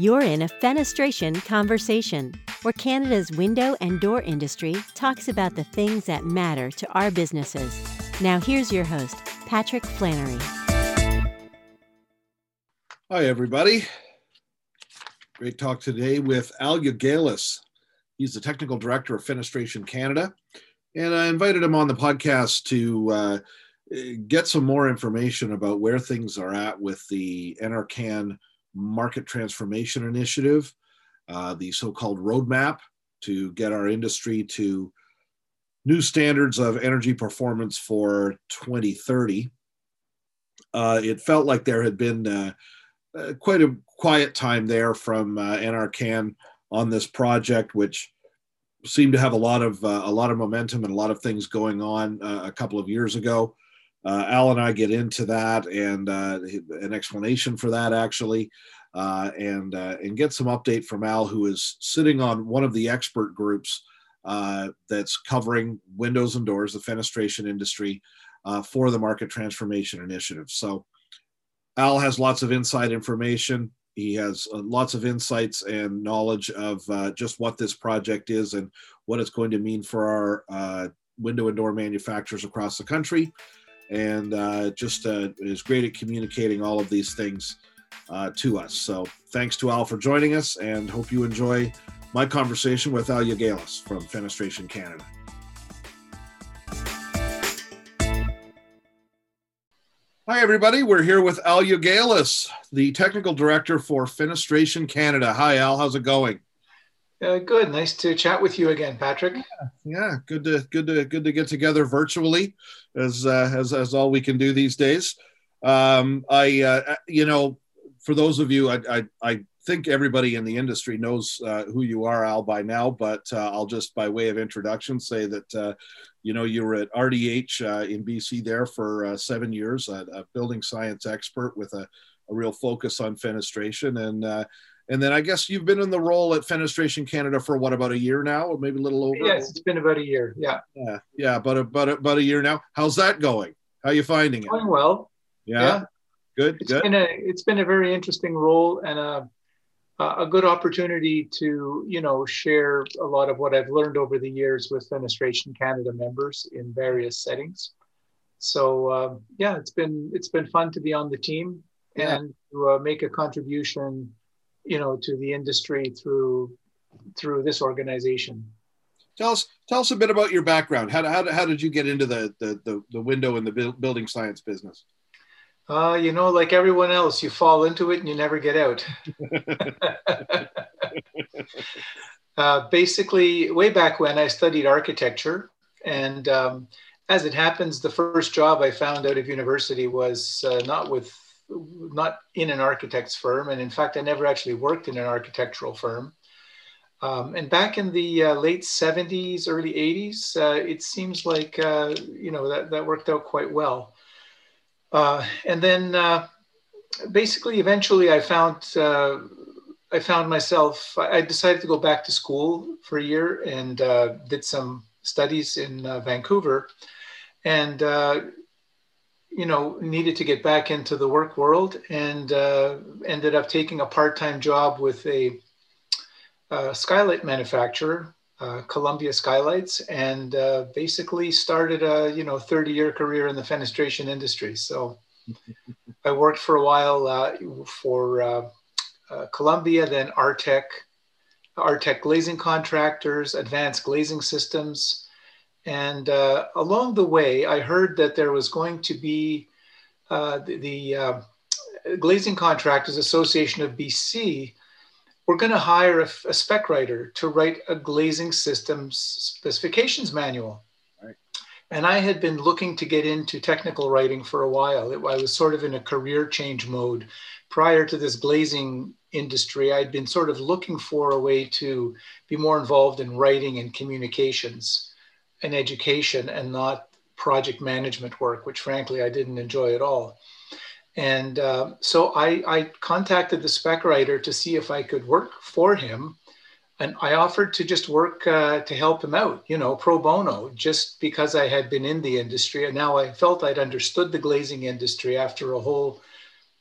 You're in a fenestration conversation, where Canada's window and door industry talks about the things that matter to our businesses. Now, here's your host, Patrick Flannery. Hi, everybody. Great talk today with Al Jaugelis. He's the technical director of Fenestration Canada. And I invited him on the podcast to uh, get some more information about where things are at with the NRCan market transformation initiative, uh, the so called roadmap to get our industry to new standards of energy performance for 2030. Uh, it felt like there had been uh, uh, quite a quiet time there from uh, NRCan on this project, which seemed to have a lot of uh, a lot of momentum and a lot of things going on uh, a couple of years ago. Uh, Al and I get into that and uh, an explanation for that actually, uh, and uh, and get some update from Al, who is sitting on one of the expert groups uh, that's covering windows and doors, the fenestration industry, uh, for the Market Transformation Initiative. So Al has lots of inside information. He has lots of insights and knowledge of just what this project is and what it's going to mean for our window and door manufacturers across the country and uh, just uh, is great at communicating all of these things uh, to us. So thanks to Al for joining us, and hope you enjoy my conversation with Al Jaugelis from Fenestration Canada. Hi, everybody. We're here with Al Jaugelis, the technical director for Fenestration Canada. Hi, Al. How's it going? Uh, good. Nice to chat with you again, Patrick. Yeah, yeah, good to good to good to get together virtually, as uh, as as all we can do these days. Um, I uh, you know, for those of you, I I, I think everybody in the industry knows uh, who you are, Al, by now. But uh, I'll just, by way of introduction, say that uh, you know you were at RDH uh, in BC there for uh, seven years, a, a, building science expert with a, a real focus on fenestration, and uh, and then I guess you've been in the role at Fenestration Canada for what about a year now, or maybe a little over? Yes, it's been about a year. Yeah. Yeah, yeah, but about about a year now. How's that going? How are you finding it? Going well. Yeah. yeah. Good. It's good. been a it's been a very interesting role and a a good opportunity to you know share a lot of what I've learned over the years with Fenestration Canada members in various settings. So uh, yeah, it's been it's been fun to be on the team yeah. and to uh, make a contribution you know to the industry through through this organization. Tell us tell us a bit about your background. How, how, how did you get into the, the the, the window in the building science business? Uh, you know like everyone else you fall into it and you never get out. Uh, basically way back when i studied architecture and um, as it happens the first job i found out of university was uh, not with not in an architect's firm, and in fact, I never actually worked in an architectural firm. Um, and back in the uh, late 70s, early 80s, uh, it seems like uh, you know that that worked out quite well. Uh, and then uh, basically, eventually, I found uh, I found myself. I decided to go back to school for a year and did some studies in Vancouver, and you know, needed to get back into the work world and uh, ended up taking a part-time job with a, a skylight manufacturer, uh, Columbia Skylights, and uh, basically started a you know 30-year career in the fenestration industry. So I worked for a while uh, for uh, uh, Columbia, then Artec, Artec glazing contractors, Advanced Glazing Systems. And uh, along the way, I heard that there was going to be uh, the, the uh, Glazing Contractors Association of BC. We're going to hire a, a, spec writer to write a glazing systems specifications manual. Right. And I had been looking to get into technical writing for a while. It, I was sort of in a career change mode. Prior to this glazing industry, I'd been sort of looking for a way to be more involved in writing and communications and education and not project management work, which frankly I didn't enjoy at all. And uh, so I, I, contacted the spec writer to see if I could work for him. And I offered to just work uh, to help him out, you know, pro bono, just because I had been in the industry. And now I felt I'd understood the glazing industry after a whole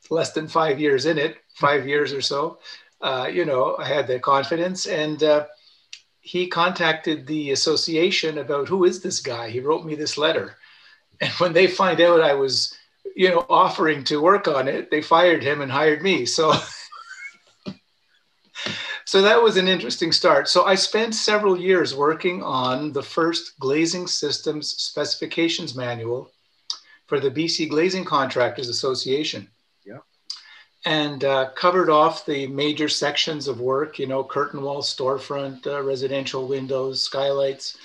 less than five years in it, five years or so. uh, you know, I had the confidence and uh, he contacted the association about who is this guy? He wrote me this letter. And when they find out I was, you know, offering to work on it, they fired him and hired me. So so that was an interesting start. So I spent several years working on the first glazing systems specifications manual for the BC Glazing Contractors Association. And uh, covered off the major sections of work, you know, curtain wall, storefront, uh, residential windows, skylights.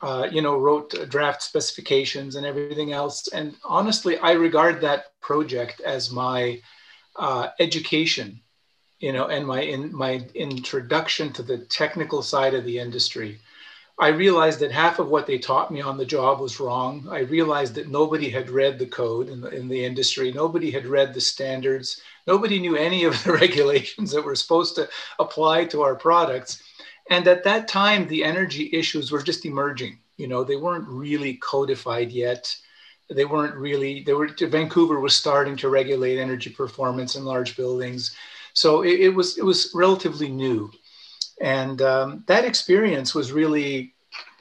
Uh, you know, wrote draft specifications and everything else. And honestly, I regard that project as my uh, education you know, and my in my introduction to the technical side of the industry. I realized that half of what they taught me on the job was wrong. I realized that nobody had read the code in the, in the industry. Nobody had read the standards. Nobody knew any of the regulations that were supposed to apply to our products. And at that time, the energy issues were just emerging. You know, they weren't really codified yet. They weren't really, they were, Vancouver was starting to regulate energy performance in large buildings. So it, it was it was relatively new, and um, that experience was really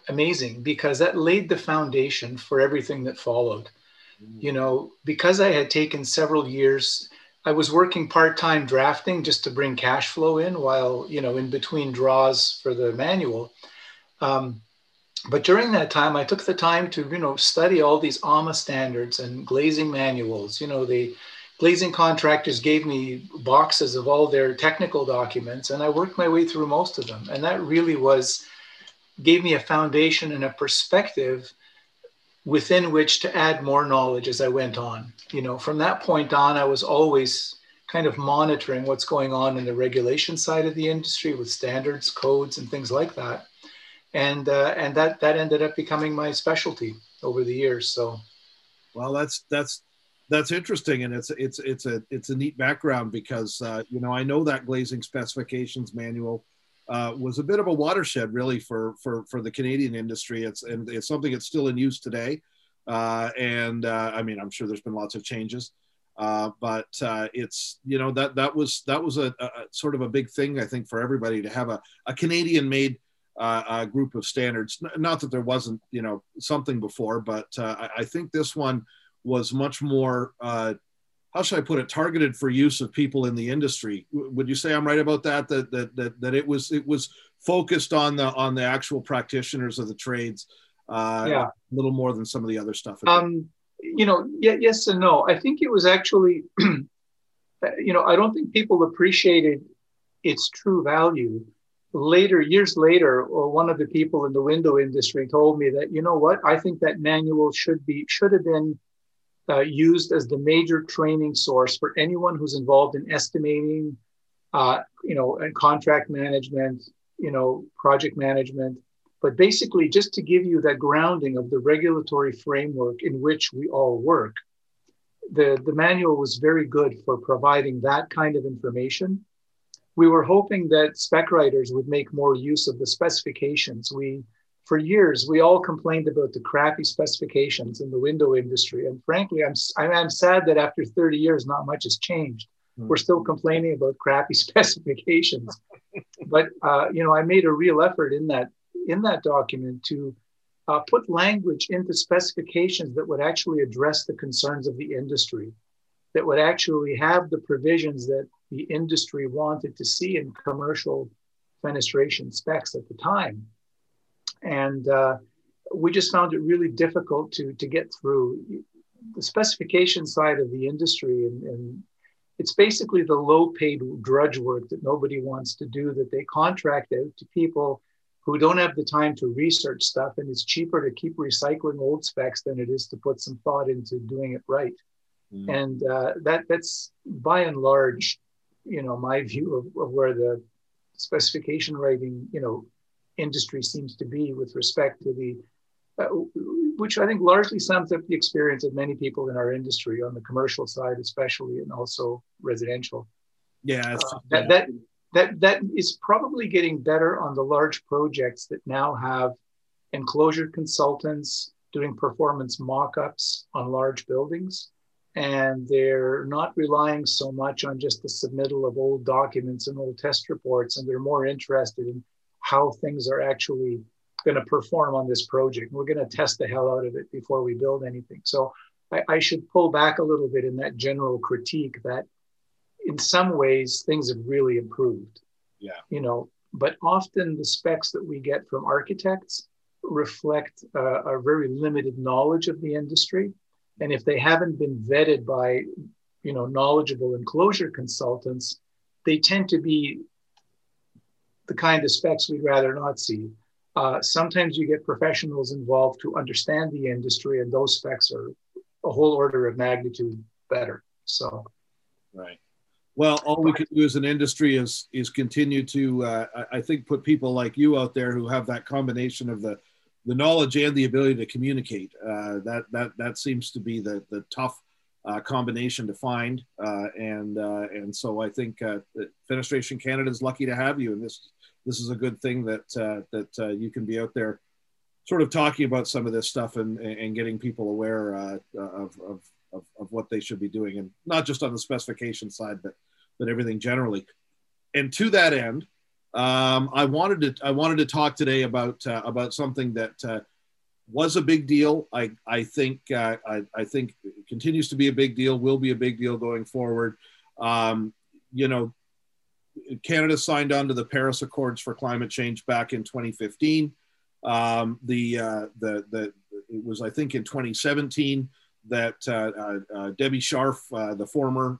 amazing because that laid the foundation for everything that followed. Mm. You know, because I had taken several years. I was working part-time drafting just to bring cash flow in while you know in between draws for the manual. Um, but during that time, I took the time to you know study all these AAMA standards and glazing manuals. You know, the glazing contractors gave me boxes of all their technical documents and i worked my way through most of them. And that really was gave me a foundation and a perspective within which to add more knowledge as i went on. You know from that point on i was always kind of monitoring what's going on in the regulation side of the industry with standards codes and things like that. And uh, and that that ended up becoming my specialty over the years so. Well that's that's that's interesting, and it's it's it's a it's a neat background because uh, you know I know that glazing specifications manual uh, was a bit of a watershed really for for for the Canadian industry. It's and it's something that's still in use today, uh, and uh, I mean I'm sure there's been lots of changes, uh, but uh, it's you know that that was that was a, a, sort of a big thing I think for everybody to have a, a Canadian made. Group of standards. Not that there wasn't, you know, something before, but I, I think this one was much more uh, how should I put it targeted for use of people in the industry. Would you say I'm right about that? That that that, that it was it was focused on the on the actual practitioners of the trades. Uh, yeah, a little more than some of the other stuff. Um, you know, yeah, yes and no. I think it was actually, you know, I don't think people appreciated its true value. Later, years later, or one of the people in the window industry told me that, you know what, I think that manual should be should have been uh, used as the major training source for anyone who's involved in estimating, uh, you know, and contract management, you know, project management. But basically, just to give you that grounding of the regulatory framework in which we all work, the, the manual was very good for providing that kind of information. We were hoping that spec writers would make more use of the specifications. We for years, we all complained about the crappy specifications in the window industry. And frankly, I'm, I'm sad that after 30 years, not much has changed. Mm-hmm. We're still complaining about crappy specifications. but, uh, you know, I made a real effort in that, in that document to uh, put language into specifications that would actually address the concerns of the industry, that would actually have the provisions that the industry wanted to see in commercial fenestration specs at the time and uh, we just found it really difficult to to get through. The specification side of the industry and, and it's basically the low paid drudge work that nobody wants to do that they contract out to people who don't have the time to research stuff. And it's cheaper to keep recycling old specs than it is to put some thought into doing it right. Mm. and uh, that that's by and large you know my view of, of where the specification writing you know industry seems to be with respect to the, uh, which I think largely sums up the experience of many people in our industry on the commercial side, especially, and also residential. Yeah, uh, that, that that that is probably getting better on the large projects that now have enclosure consultants doing performance mock-ups on large buildings and they're not relying so much on just the submittal of old documents and old test reports, and they're more interested in how things are actually going to perform on this project. We're going to test the hell out of it before we build anything. So I, I should pull back a little bit in that general critique that in some ways things have really improved. Yeah. You know, but often the specs that we get from architects reflect uh, a very limited knowledge of the industry and if they haven't been vetted by, you know, knowledgeable enclosure consultants, they tend to be the kind of specs we'd rather not see. Uh, sometimes you get professionals involved to understand the industry, and those specs are a whole order of magnitude better. So, right. Well, all we can do as an industry is is continue to, uh, I think, put people like you out there who have that combination of the the knowledge and the ability to communicate. Uh, that that that seems to be the the tough uh, combination to find. Uh, and uh, and so I think uh, Fenestration Canada is lucky to have you, and this this is a good thing that uh, that you can be out there, sort of talking about some of this stuff and and getting people aware of, of, of of what they should be doing, and not just on the specification side, but but everything generally. And to that end, um, I wanted to I wanted to talk today about uh, about something that uh, was a big deal. I I think uh, I, I think continues to be a big deal. Will be a big deal going forward. Um, you know, Canada signed on to the Paris Accords for climate change back in 2015. Um, the uh, the the it was I think in 2017 that uh, uh, Debbie Scharf, the former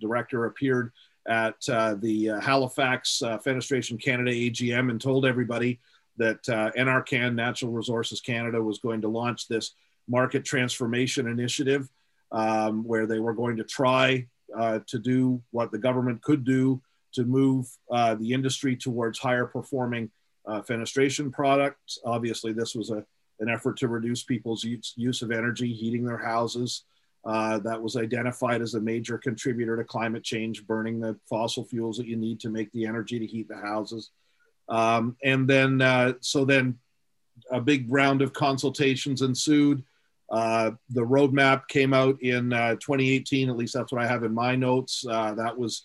director, appeared at uh, the uh, Halifax uh, Fenestration Canada AGM and told everybody that uh, NRCan, Natural Resources Canada, was going to launch this market transformation initiative um, where they were going to try uh, to do what the government could do to move uh, the industry towards higher performing uh, fenestration products. Obviously, this was a, an effort to reduce people's use, use of energy, heating their houses, uh, that was identified as a major contributor to climate change, burning the fossil fuels that you need to make the energy to heat the houses. Um, and then, uh, so then a big round of consultations ensued. Uh, the roadmap came out in uh, 2018, at least that's what I have in my notes. Uh, that was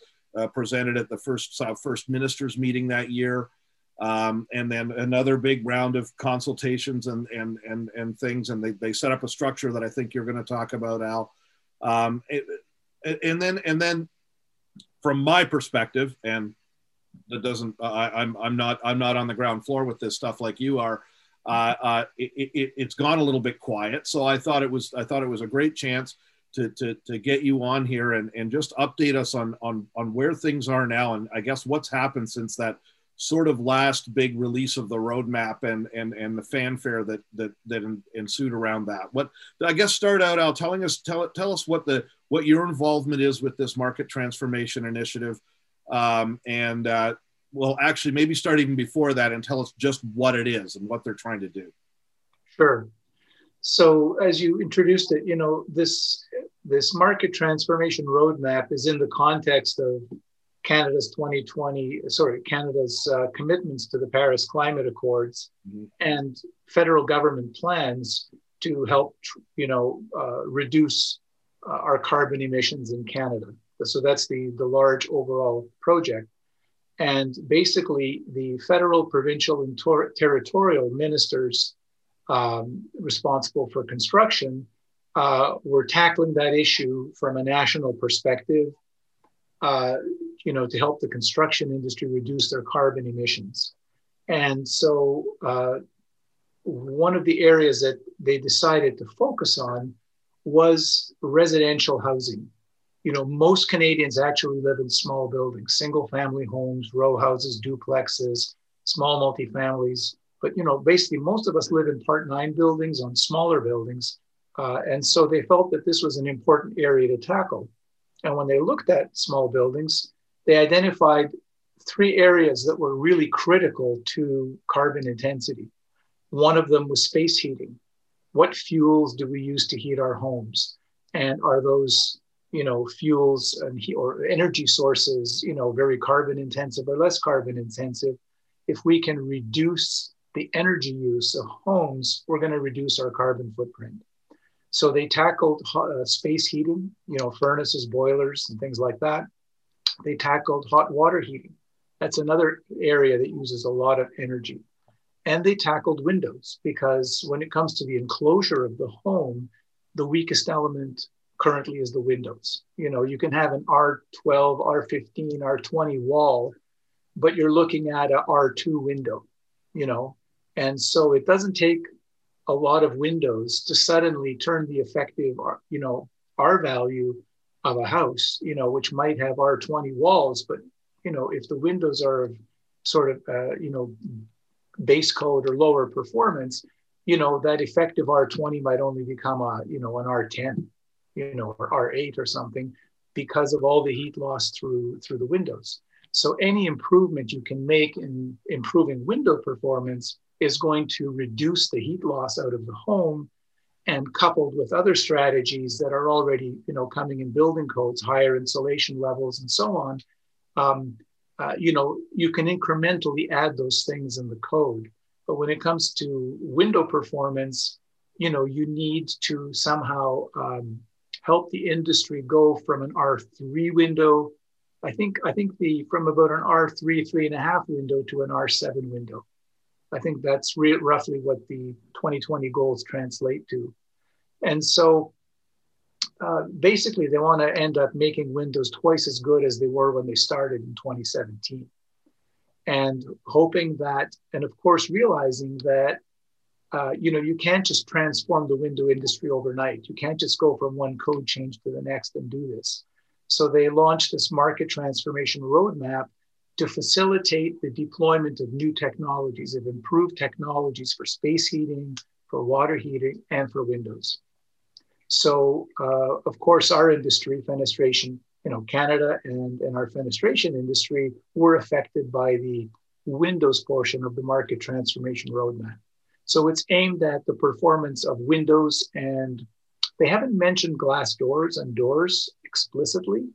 presented at the first, first ministers meeting that year. Um, and then another big round of consultations and and and and things, and they, they set up a structure that I think you're going to talk about, Al. Um, it, and then and then from my perspective, and that doesn't I, I'm I'm not I'm not on the ground floor with this stuff like you are. Uh, uh, it, it, it's gone a little bit quiet, so I thought it was I thought it was a great chance to, to, to get you on here and, and just update us on, on, on where things are now and I guess what's happened since that sort of last big release of the roadmap and and and the fanfare that that that ensued around that. What I guess start out Al telling us tell tell us what the what your involvement is with this market transformation initiative, um, and uh, well actually maybe start even before that and tell us just what it is and what they're trying to do. Sure. So as you introduced it, you know this this market transformation roadmap is in the context of Canada's 2020, sorry, Canada's uh, commitments to the Paris Climate Accords mm-hmm. and federal government plans to help, you know, uh, reduce uh, our carbon emissions in Canada. So that's the, the large overall project. And basically, the federal, provincial, and tor- territorial ministers um, responsible for construction uh, were tackling that issue from a national perspective. Uh, you know, to help the construction industry reduce their carbon emissions. And so, uh, one of the areas that they decided to focus on was residential housing. You know, most Canadians actually live in small buildings, single family homes, row houses, duplexes, small multifamilies. But, you know, basically, most of us live in part nine buildings on smaller buildings. Uh, and so they felt that this was an important area to tackle. And when they looked at small buildings, they identified three areas that were really critical to carbon intensity. One of them was space heating. What fuels do we use to heat our homes? And are those, you know, fuels and he- or energy sources, you know, very carbon intensive or less carbon intensive? If we can reduce the energy use of homes, we're going to reduce our carbon footprint. So they tackled uh, space heating, you know, furnaces, boilers, and things like that. They tackled hot water heating. That's another area that uses a lot of energy. And they tackled windows because when it comes to the enclosure of the home, the weakest element currently is the windows. You know, you can have an R12, R15, R20 wall, but you're looking at a R2 window, you know, and so it doesn't take a lot of windows to suddenly turn the effective, you know, R value of a house, you know, which might have R20 walls, but you know, if the windows are sort of, uh, you know, base code or lower performance, you know, that effective R20 might only become a, you know, an R10, you know, or R8 or something because of all the heat loss through through the windows. So any improvement you can make in improving window performance is going to reduce the heat loss out of the home and coupled with other strategies that are already you know coming in building codes higher insulation levels and so on um, uh, you know you can incrementally add those things in the code. But when it comes to window performance you know you need to somehow um, help the industry go from an r3 window i think i think the from about an r3 three and a half window to an r7 window I think that's re- roughly what the 2020 goals translate to. And so uh, basically, they want to end up making Windows twice as good as they were when they started in 2017. And hoping that, and of course, realizing that, uh, you know, you can't just transform the window industry overnight. You can't just go from one code change to the next and do this. So they launched this market transformation roadmap to facilitate the deployment of new technologies, of improved technologies for space heating, for water heating, and for windows. So, uh, of course, our industry, fenestration, you know, Canada and, and our fenestration industry were affected by the Windows portion of the market transformation roadmap. So it's aimed at the performance of windows, and they haven't mentioned glass doors and doors explicitly,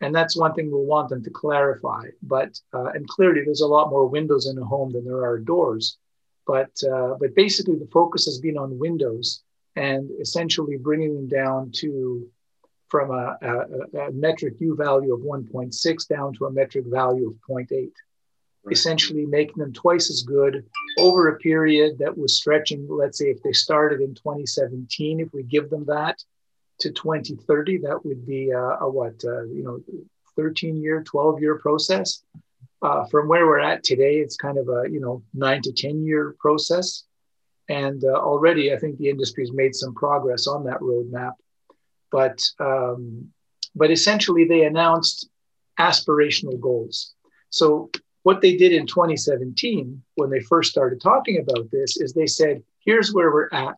and that's one thing we'll want them to clarify. But uh, and clearly, there's a lot more windows in a home than there are doors. But uh, but basically, the focus has been on windows and essentially bringing them down to from a, a, a metric U value of 1.6 down to a metric value of 0.8. Right. Essentially, making them twice as good over a period that was stretching. Let's say if they started in 2017, if we give them that, to 2030, that would be a, a what, uh, you know, 13 year, 12 year process. Uh, from where we're at today, it's kind of a, you know, nine to 10 year process. And uh, already, I think the industry has made some progress on that roadmap. But, um, but essentially, they announced aspirational goals. So, what they did in 2017, when they first started talking about this, is they said, here's where we're at.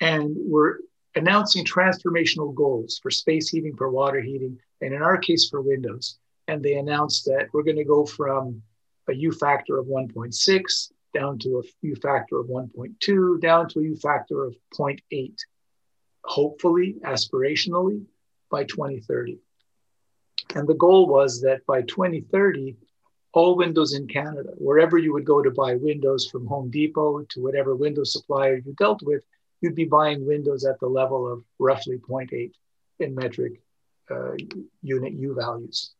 And we're announcing transformational goals for space heating, for water heating, and in our case for windows. And they announced that we're going to go from a U factor of 1.6 down to a U factor of 1.2, down to a U factor of 0.8, hopefully, aspirationally, by 2030. And the goal was that by 2030, all windows in Canada, wherever you would go to buy windows from Home Depot to whatever window supplier you dealt with, you'd be buying windows at the level of roughly 0.8 in metric uh, unit U values.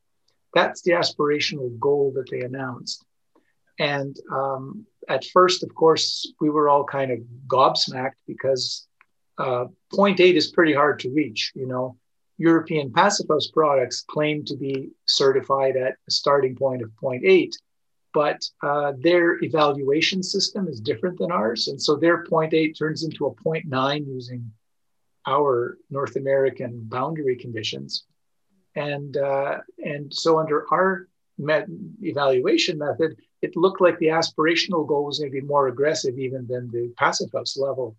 That's the aspirational goal that they announced. And um, at first, of course, we were all kind of gobsmacked because uh, 0.8 is pretty hard to reach. You know, European Passive House products claim to be certified at a starting point of 0.8, but uh, their evaluation system is different than ours. And so their 0.8 turns into a 0.9 using our North American boundary conditions. And, uh, and so under our met- evaluation method, it looked like the aspirational goal was maybe more aggressive even than the passive house level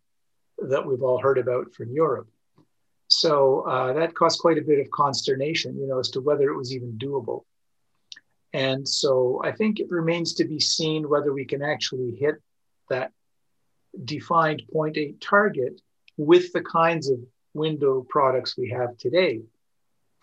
that we've all heard about from Europe. So uh, that caused quite a bit of consternation, you know, as to whether it was even doable. And so I think it remains to be seen whether we can actually hit that defined 0.8 target with the kinds of window products we have today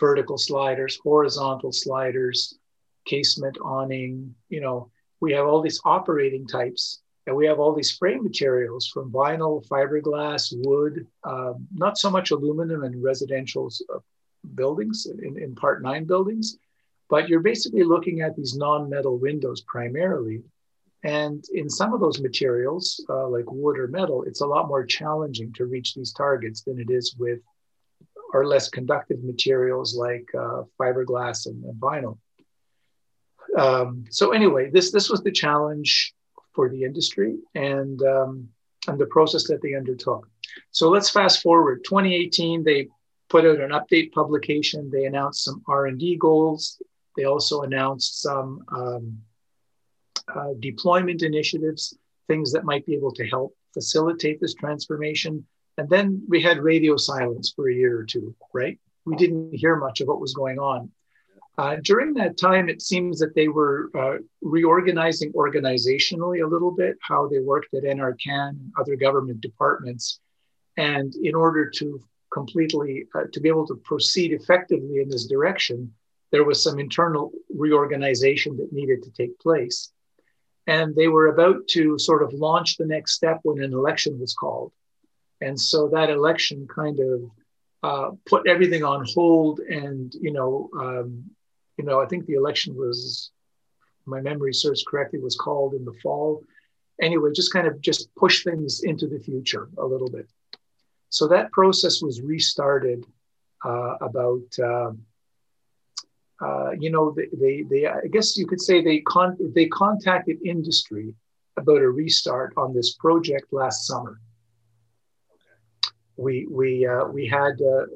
vertical sliders, horizontal sliders, casement awning. You know, we have all these operating types And we have all these frame materials from vinyl, fiberglass, wood, um, not so much aluminum in residential uh, buildings, in, in Part 9 buildings, but you're basically looking at these non metal windows primarily. And in some of those materials, uh, like wood or metal, it's a lot more challenging to reach these targets than it is with our less conductive materials like uh, fiberglass and, and vinyl. Um, so anyway, this this was the challenge for the industry and um, and the process that they undertook. So let's fast forward. 2018, they put out an update publication. They announced some R&D goals. They also announced some um, uh, deployment initiatives, things that might be able to help facilitate this transformation. And then we had radio silence for a year or two, right? We didn't hear much of what was going on. Uh, during that time, it seems that they were uh, reorganizing organizationally a little bit, how they worked at NRCan and other government departments. And in order to completely, uh, to be able to proceed effectively in this direction, there was some internal reorganization that needed to take place. And they were about to sort of launch the next step when an election was called. And so that election kind of uh, put everything on hold and, you know, um, you know, I think the election was, my memory serves correctly, was called in the fall. Anyway, just kind of just push things into the future a little bit. So that process was restarted uh, about, uh, uh, you know, they, they, they, I guess you could say they con- they contacted industry about a restart on this project last summer. We we uh, we had uh,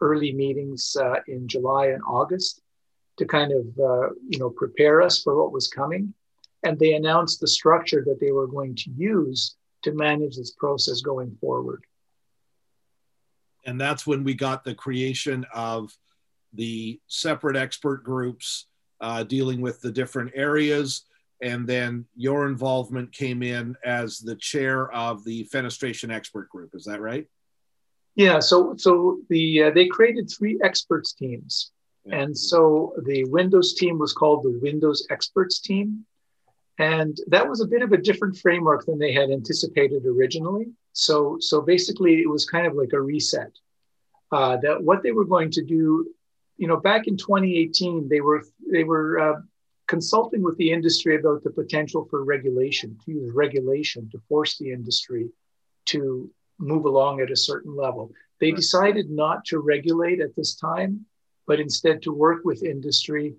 early meetings uh, in July and August to kind of uh, you know prepare us for what was coming and they announced the structure that they were going to use to manage this process going forward and that's when we got the creation of the separate expert groups uh, dealing with the different areas and then your involvement came in as the chair of the fenestration expert group is that right yeah so so the uh, they created three experts teams and so the Windows team was called the Windows Experts team. And that was a bit of a different framework than they had anticipated originally. So, so basically, it was kind of like a reset. Uh, that what they were going to do, you know, back in 2018, they were they were uh, consulting with the industry about the potential for regulation, to use regulation to force the industry to move along at a certain level. They decided not to regulate at this time but instead to work with industry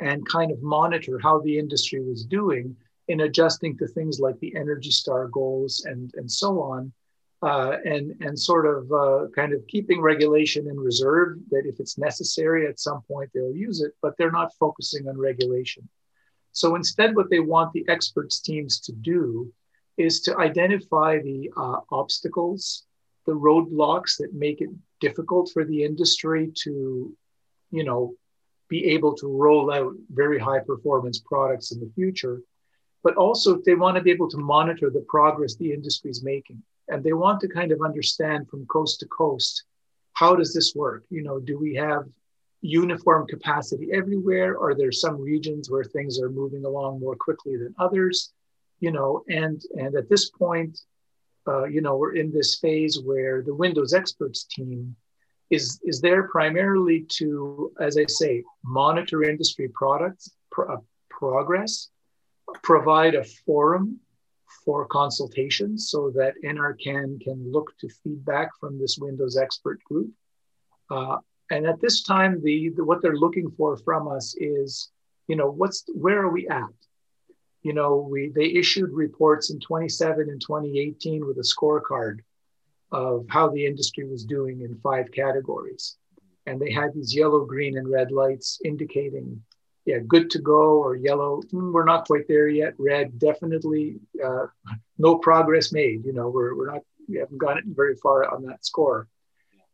and kind of monitor how the industry was doing in adjusting to things like the Energy Star goals and, and so on. Uh, and, and sort of uh, kind of keeping regulation in reserve that if it's necessary at some point they'll use it, but they're not focusing on regulation. So instead, what they want the experts teams to do is to identify the uh, obstacles, the roadblocks that make it difficult for the industry to, you know, be able to roll out very high performance products in the future. But also, they want to be able to monitor the progress the industry is making. And they want to kind of understand from coast to coast how does this work? You know, do we have uniform capacity everywhere? Are there some regions where things are moving along more quickly than others? You know, and and at this point, uh, you know, we're in this phase where the Windows experts team is, is there primarily to, as I say, monitor industry products pro- uh, progress, provide a forum for consultations so that NRCan can look to feedback from this Windows expert group. Uh, and at this time, the, the, what they're looking for from us is, you know, what's where are we at? you know, we they issued reports in 27 and 2018 with a scorecard of how the industry was doing in five categories. And they had these yellow, green, and red lights indicating, yeah, good to go, or yellow, mm, we're not quite there yet. Red, definitely uh, no progress made. You know, we're, we're not, we haven't gotten very far on that score.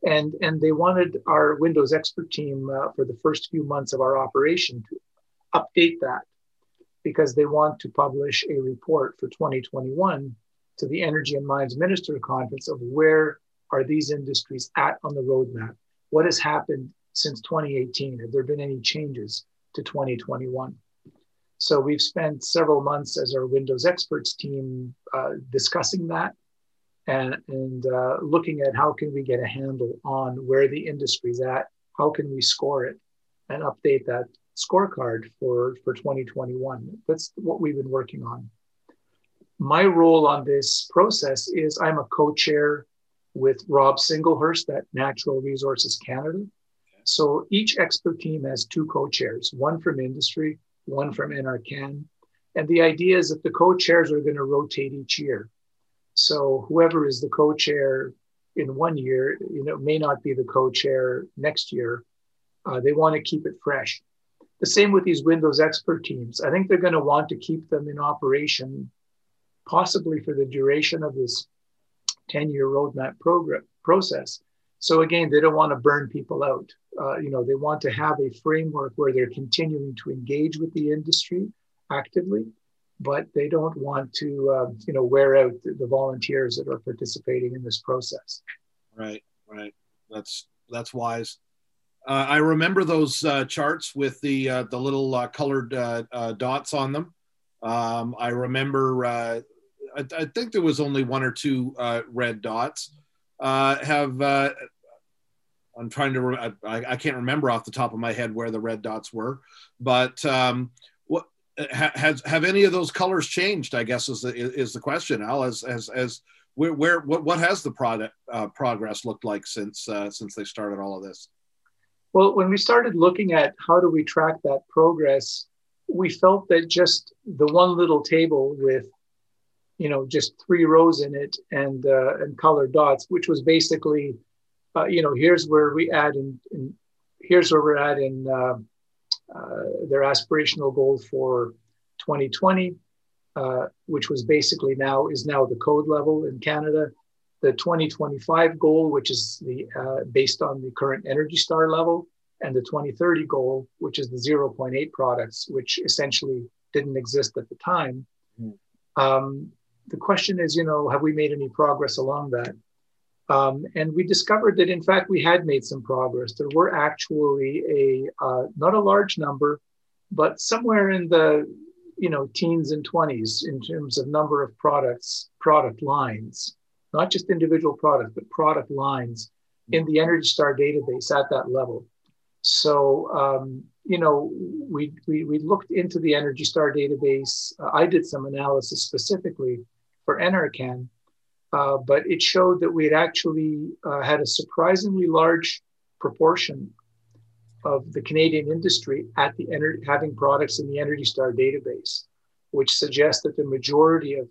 And, and they wanted our Windows expert team uh, for the first few months of our operation to update that because they want to publish a report for 2021 to the Energy and Mines Minister Conference of where are these industries at on the roadmap? What has happened since 2018? Have there been any changes to 2021? So we've spent several months as our Windows experts team uh, discussing that and, and uh, looking at how can we get a handle on where the industry's at, how can we score it, and update that scorecard for, for 2021. That's what we've been working on. My role on this process is I'm a co-chair with Rob Singlehurst at Natural Resources Canada. So each expert team has two co-chairs, one from industry, one from NRCan. And the idea is that the co-chairs are going to rotate each year. So whoever is the co-chair in one year, you know, may not be the co-chair next year. Uh, they want to keep it fresh. The same with these Windows expert teams. I think they're going to want to keep them in operation, possibly for the duration of this 10-year roadmap program process. So again, they don't want to burn people out. Uh, you know, they want to have a framework where they're continuing to engage with the industry actively, but they don't want to, uh, you know, wear out the, the, volunteers that are participating in this process. Right, right. That's that's wise. Uh, I remember those uh, charts with the uh, the little uh, colored dots on them. Um, I remember. I, I, think there was only one or two red dots uh, have uh, I'm trying to re- I, I, can't remember off the top of my head where the red dots were, but um, what ha, has have any of those colors changed? I guess is the is the question. Al, as as as where, where what what has the product uh, progress looked like since uh, since they started all of this? Well, when we started looking at how do we track that progress, we felt that just the one little table with you know, just three rows in it and uh, and colored dots, which was basically, uh, you know, here's where we add in, in here's where we're at in uh, uh their aspirational goal for 2020, uh, which was basically now is now the code level in Canada. The 2025 goal, which is the uh, based on the current Energy Star level, and the 2030 goal, which is the 0.8 products, which essentially didn't exist at the time. Mm. Um, the question is, you know, have we made any progress along that? Um, and we discovered that, in fact, we had made some progress. There were actually a uh, not a large number, but somewhere in the you know teens and 20s in terms of number of products, product lines, not just individual products, but product lines in the Energy Star database at that level. So um, you know, we, we we looked into the Energy Star database. Uh, I did some analysis specifically for NRCan, uh, but it showed that we had actually uh, had a surprisingly large proportion of the Canadian industry at the ener- having products in the Energy Star database, which suggests that the majority of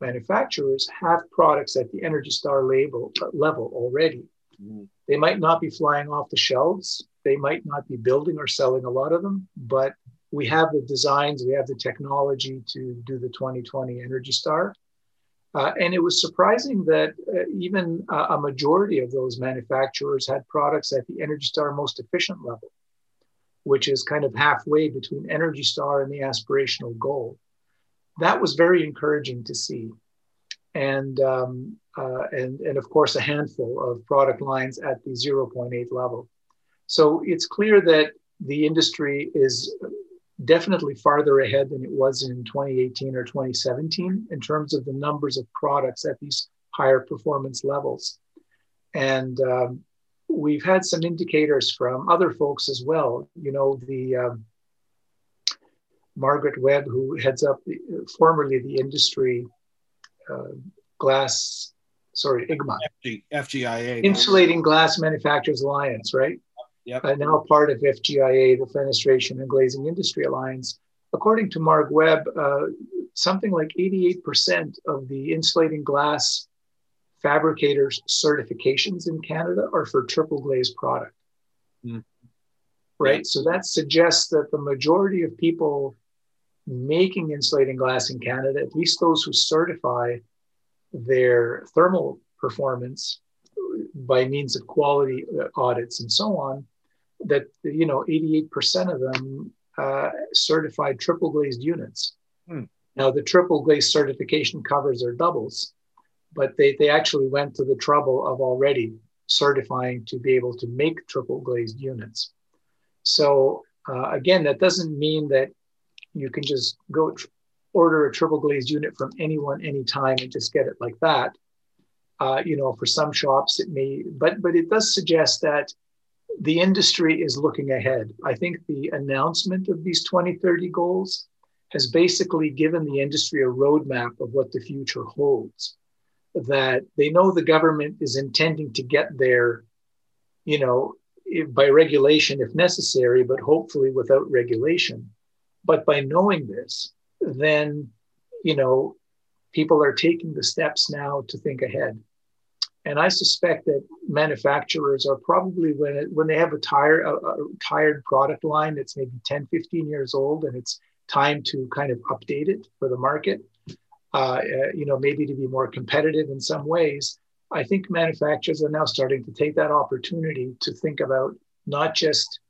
manufacturers have products at the Energy Star label uh, level already. Mm. They might not be flying off the shelves. They might not be building or selling a lot of them, but we have the designs, we have the technology to do the 2020 Energy Star. Uh, and it was surprising that uh, even uh, a majority of those manufacturers had products at the Energy Star most efficient level, which is kind of halfway between Energy Star and the aspirational goal. That was very encouraging to see. And, um, uh, and, and of course, a handful of product lines at the 0.8 level. So it's clear that the industry is definitely farther ahead than it was in 2018 or 2017 in terms of the numbers of products at these higher performance levels. And um, we've had some indicators from other folks as well. You know, the um, Margaret Webb, who heads up the, formerly the industry uh, glass, sorry, IGMA, FG, FGIA, Insulating Glass Manufacturers Alliance, right? Yep. uh, now part of FGIA, the Fenestration and Glazing Industry Alliance. According to Mark Webb, uh, something like 88% of the insulating glass fabricators' certifications in Canada are for triple glazed product. Mm. Right. Yeah. So that suggests that the majority of people making insulating glass in Canada, at least those who certify their thermal performance by means of quality audits and so on, that you know 88% of them uh, certified triple glazed units. Hmm. Now the triple glazed certification covers their doubles, but they, they actually went to the trouble of already certifying to be able to make triple glazed units. So uh, again, that doesn't mean that you can just go tr- order a triple glazed unit from anyone anytime and just get it like that. Uh, you know, for some shops it may, but but it does suggest that the industry is looking ahead. I think the announcement of these 2030 goals has basically given the industry a roadmap of what the future holds. That they know the government is intending to get there, you know, by regulation if necessary, but hopefully without regulation. But by knowing this, then, you know, people are taking the steps now to think ahead. And I suspect that manufacturers are probably when it, when they have a tired a, a tired product line that's maybe 10, 15 years old and it's time to kind of update it for the market, uh, you know, maybe to be more competitive in some ways. I think manufacturers are now starting to take that opportunity to think about not just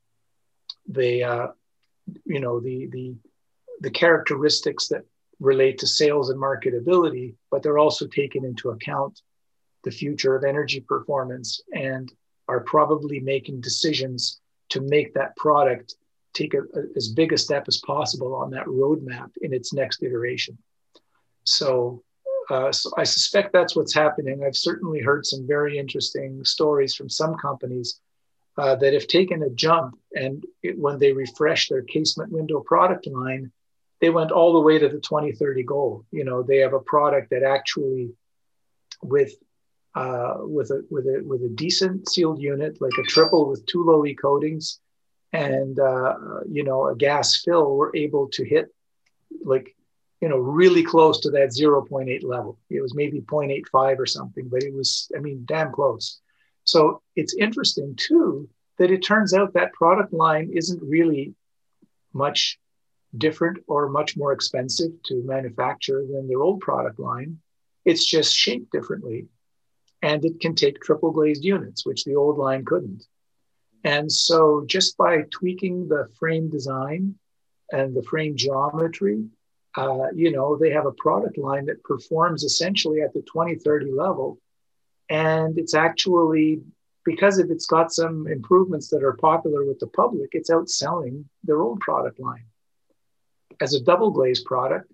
the, uh, you know, the the the characteristics that relate to sales and marketability, but they're also taking into account the future of energy performance and are probably making decisions to make that product take a, a, as big a step as possible on that roadmap in its next iteration. So, uh, so I suspect that's what's happening. I've certainly heard some very interesting stories from some companies uh, that have taken a jump and it, when they refresh their casement window product line, they went all the way to the 2030 goal. You know, they have a product that actually, with uh, with a with a with a decent sealed unit, like a triple with two low E coatings, and uh, you know a gas fill, we're able to hit like you know really close to that 0.8 level. It was maybe 0.85 or something, but it was I mean damn close. So it's interesting too that it turns out that product line isn't really much different or much more expensive to manufacture than their old product line. It's just shaped differently and it can take triple glazed units, which the old line couldn't. And so just by tweaking the frame design and the frame geometry, uh, you know, they have a product line that performs essentially at the 2030 level. And it's actually, because if it's got some improvements that are popular with the public, it's outselling their old product line. As a double glazed product,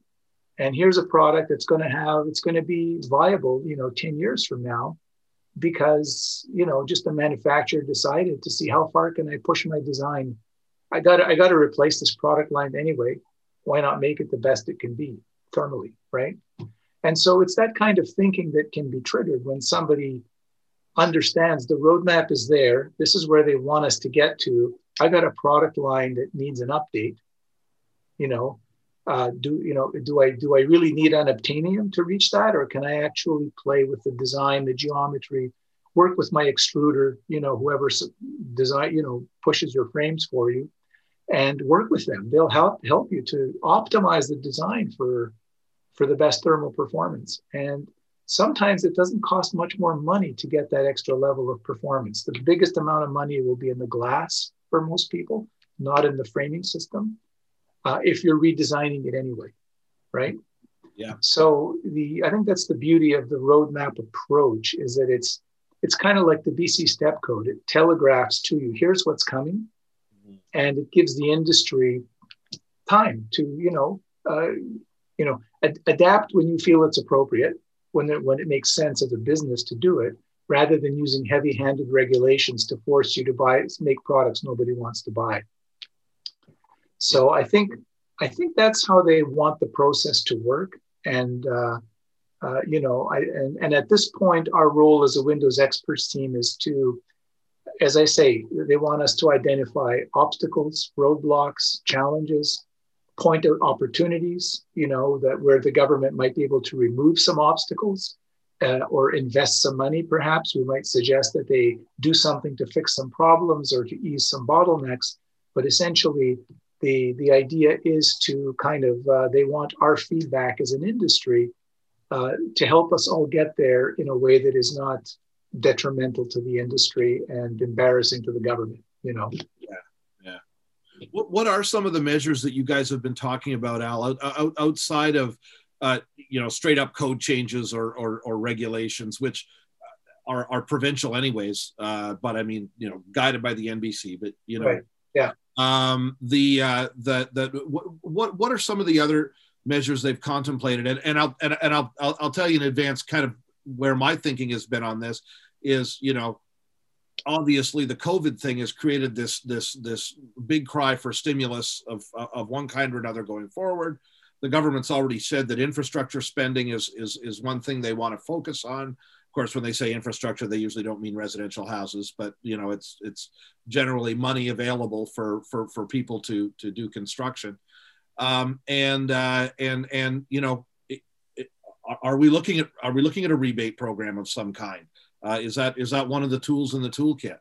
and here's a product that's going to have it's going to be viable you know 10 years from now because you know just the manufacturer decided to see how far can i push my design. I got i got to replace this product line anyway. Why not make it the best it can be thermally right? And so it's that kind of thinking that can be triggered when somebody understands the roadmap is there. This is where they want us to get to. I got a product line that needs an update you know uh, do you know do i do i really need unobtainium to reach that? Or can i actually play with the design the geometry work with my extruder you know whoever design you know pushes your frames for you and work with them? They'll help help you to optimize the design for for the best thermal performance. And sometimes it doesn't cost much more money to get that extra level of performance. The biggest amount of money will be in the glass for most people not in the framing system uh, if you're redesigning it anyway, right? Yeah. So the I think that's the beauty of the roadmap approach is that it's it's kind of like the BC step code. It telegraphs to you here's what's coming, mm-hmm. and it gives the industry time to you know uh, you know ad- adapt when you feel it's appropriate when it, when it makes sense as a business to do it rather than using heavy-handed regulations to force you to buy make products nobody wants to buy so I think I think that's how they want the process to work. And uh, uh, you know, I and, and at this point, our role as a Windows experts team is to, as I say, they want us to identify obstacles, roadblocks, challenges, point out opportunities. You know, that where the government might be able to remove some obstacles. Uh, or invest some money, perhaps. We might suggest that they do something to fix some problems or to ease some bottlenecks. But essentially, the the idea is to kind of uh, they want our feedback as an industry uh, to help us all get there in a way that is not detrimental to the industry and embarrassing to the government you know? Yeah yeah. What, what are some of the measures that you guys have been talking about al out, out, outside of uh, you know straight up code changes or, or, or regulations which are, are provincial anyways uh, but i mean you know guided by the nbc but you know. Right. yeah Um, the uh, the the what what are some of the other measures they've contemplated? And and I'll and, and I'll, I'll I'll tell you in advance, kind of where my thinking has been on this is you know obviously the COVID thing has created this this this big cry for stimulus of of one kind or another going forward. The government's already said that infrastructure spending is is is one thing they want to focus on. Of course, when they say infrastructure, they usually don't mean residential houses, but you know it's it's generally money available for for for people to to do construction. Um, and uh, and and you know, it, it, are we looking at are we looking at a rebate program of some kind? Uh, is that is that one of the tools in the toolkit?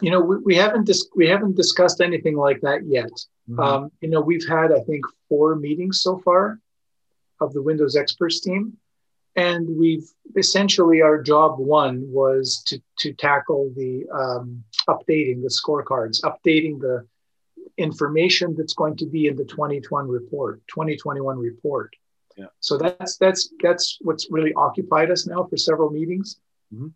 You know, we, we haven't dis- we haven't discussed anything like that yet. Mm-hmm. Um, you know, we've had I think four meetings so far of the Windows experts team, and we've essentially our job one was to to tackle the um, updating the scorecards, updating the information that's going to be in the 2021 report, 2021 report. Yeah. So that's that's that's what's really occupied us now for several meetings. Mm-hmm.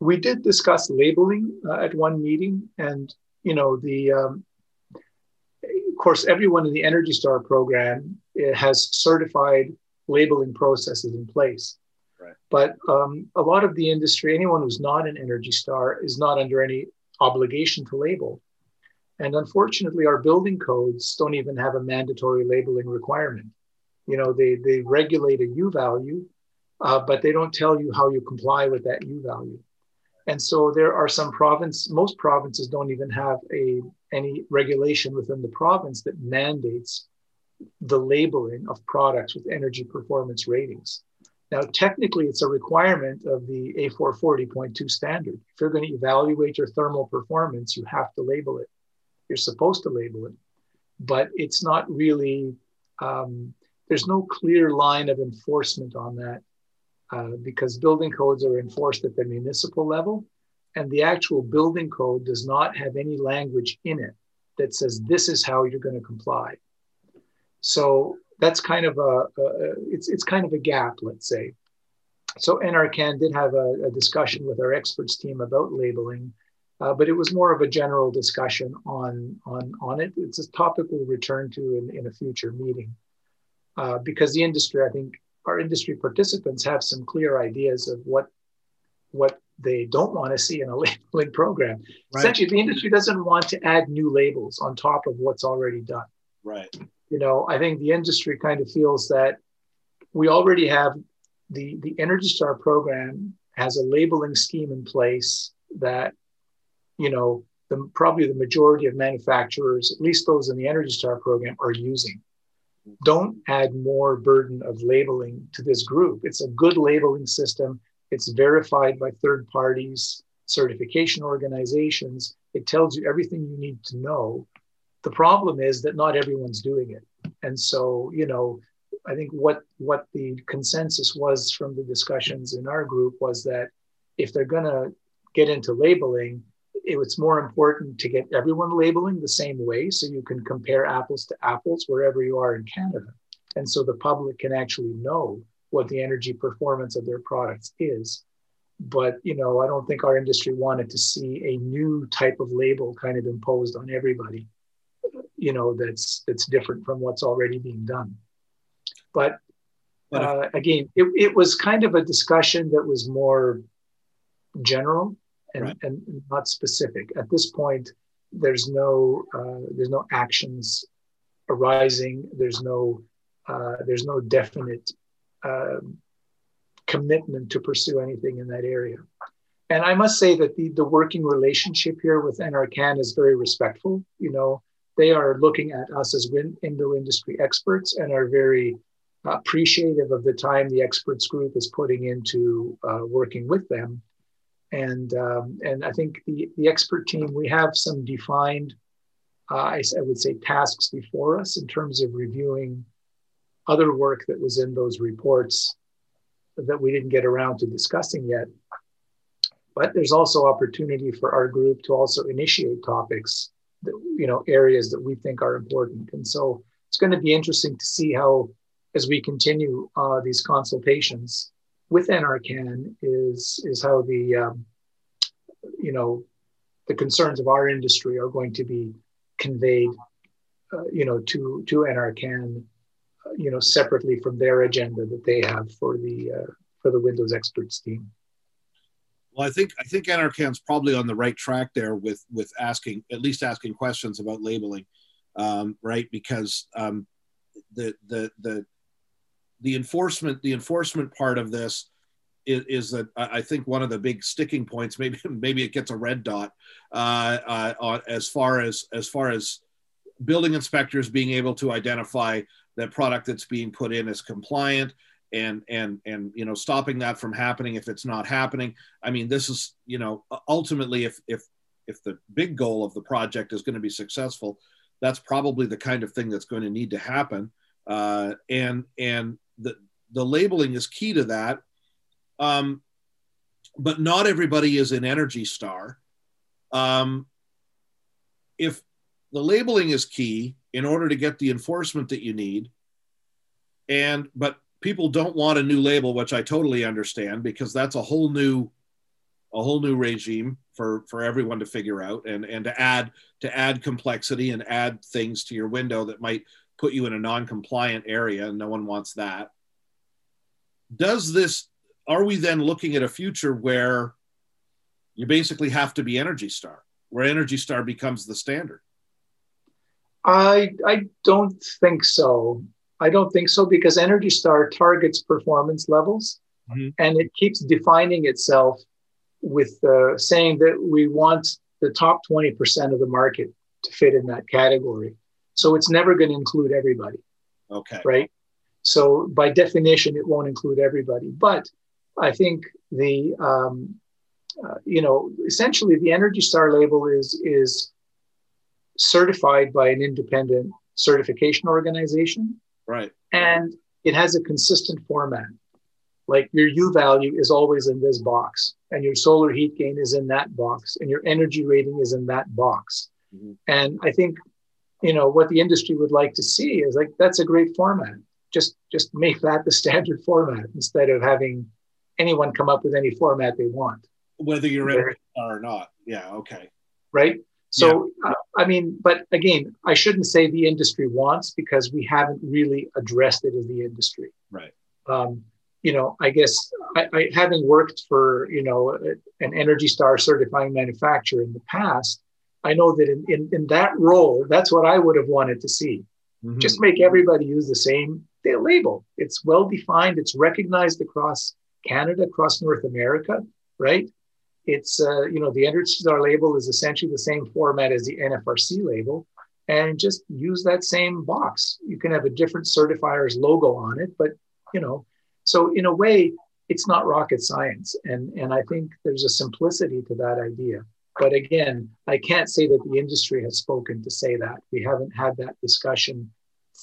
We did discuss labeling uh, at one meeting, and you know the. Um, of course, everyone in the Energy Star program eh, has certified labeling processes in place. But um, a lot of the industry, anyone who's not an Energy Star, is not under any obligation to label. And unfortunately, our building codes don't even have a mandatory labeling requirement. You know, they, they regulate a U value, uh, but they don't tell you how you comply with that U value. And so there are some province, most provinces don't even have a any regulation within the province that mandates the labeling of products with energy performance ratings. Now, technically, it's a requirement of the A440.2 standard. If you're going to evaluate your thermal performance, you have to label it. You're supposed to label it, but it's not really, um, there's no clear line of enforcement on that uh, because building codes are enforced at the municipal level, and the actual building code does not have any language in it that says this is how you're going to comply. So that's kind of a, a, it's it's kind of a gap, let's say. So NRCan did have a, a discussion with our experts team about labeling, uh, but it was more of a general discussion on on on it. It's a topic we'll return to in, in a future meeting, uh, because the industry, I think, our industry participants have some clear ideas of what what they don't want to see in a labeling program. Right. Essentially, the industry doesn't want to add new labels on top of what's already done. Right. You know, I think the industry kind of feels that we already have the the Energy Star program has a labeling scheme in place that, you know, the, probably the majority of manufacturers, at least those in the Energy Star program, are using don't add more burden of labeling to this group. It's a good labeling system. It's verified by third parties, certification organizations. It tells you everything you need to know. The problem is that not everyone's doing it. And so, you know, I think what what the consensus was from the discussions in our group was that if they're going to get into labeling, it's more important to get everyone labeling the same way so you can compare apples to apples wherever you are in Canada. And so the public can actually know what the energy performance of their products is. But you know, I don't think our industry wanted to see a new type of label kind of imposed on everybody, you know, that's that's different from what's already being done. But uh, again, it, it was kind of a discussion that was more general and, right. and not specific. At this point, there's no uh, there's no actions arising. There's no uh, there's no definite uh, commitment to pursue anything in that area. And I must say that the, the working relationship here with NRCan is very respectful. You know, they are looking at us as wind, window industry experts and are very appreciative of the time the experts group is putting into uh, working with them and um, and I think the the expert team we have some defined, uh, I, I, would say tasks before us in terms of reviewing other work that was in those reports that we didn't get around to discussing yet. But there's also opportunity for our group to also initiate topics, that, you know, areas that we think are important. And so it's going to be interesting to see how, as we continue uh, these consultations, with NRCan is is how the um, you know the concerns of our industry are going to be conveyed, uh, you know, to to NRCan, uh, you know, separately from their agenda that they have for the uh, for the Windows experts team. Well, I think I think NRCan's probably on the right track there with with asking at least asking questions about labeling, um, right? Because um, the the the the enforcement the enforcement part of this is, is, that I think one of the big sticking points maybe maybe it gets a red dot uh, uh, as far as as far as building inspectors being able to identify that product that's being put in is compliant and and and you know stopping that from happening if it's not happening. I mean this is you know ultimately if if if the big goal of the project is going to be successful that's probably the kind of thing that's going to need to happen. Uh, and and the the labeling is key to that. Um, but not everybody is an energy star. Um, if the labeling is key in order to get the enforcement that you need and but people don't want a new label, which I totally understand because that's a whole new a whole new regime for for everyone to figure out and and to add to add complexity and add things to your window that might put you in a non-compliant area and no one wants that. Does this are we then looking at a future where you basically have to be energy star where energy star becomes the standard? I i don't think so I don't think so because Energy Star targets performance levels mm-hmm. and it keeps defining itself with uh, saying that we want the top 20% of the market to fit in that category. So it's never going to include everybody. Okay. Right. So by definition, it won't include everybody. But I think the, um, uh, you know, essentially the Energy Star label is is certified by an independent certification organization Right. And it has a consistent format. Like your U value is always in this box, and your solar heat gain is in that box, and your energy rating is in that box. Mm-hmm. And I think, you know, what the industry would like to see is like that's a great format. Just just make that the standard format instead of having anyone come up with any format they want. Whether you're in or not. Yeah. Okay. Right. So, yeah. uh, I mean, but again, I shouldn't say the industry wants because we haven't really addressed it as the industry. Right. Um, you know, I guess I, I, having worked for, you know, an Energy Star certifying manufacturer in the past, I know that in, in, in that role, that's what I would have wanted to see. Mm-hmm. Just make everybody use the same label. It's well defined, it's recognized across Canada, across North America, right? It's uh, you know the Star label is essentially the same format as the NFRC label, and just use that same box. You can have a different certifier's logo on it, but you know, so in a way, it's not rocket science, and and I think there's a simplicity to that idea. But again, I can't say that the industry has spoken to say that. We haven't had that discussion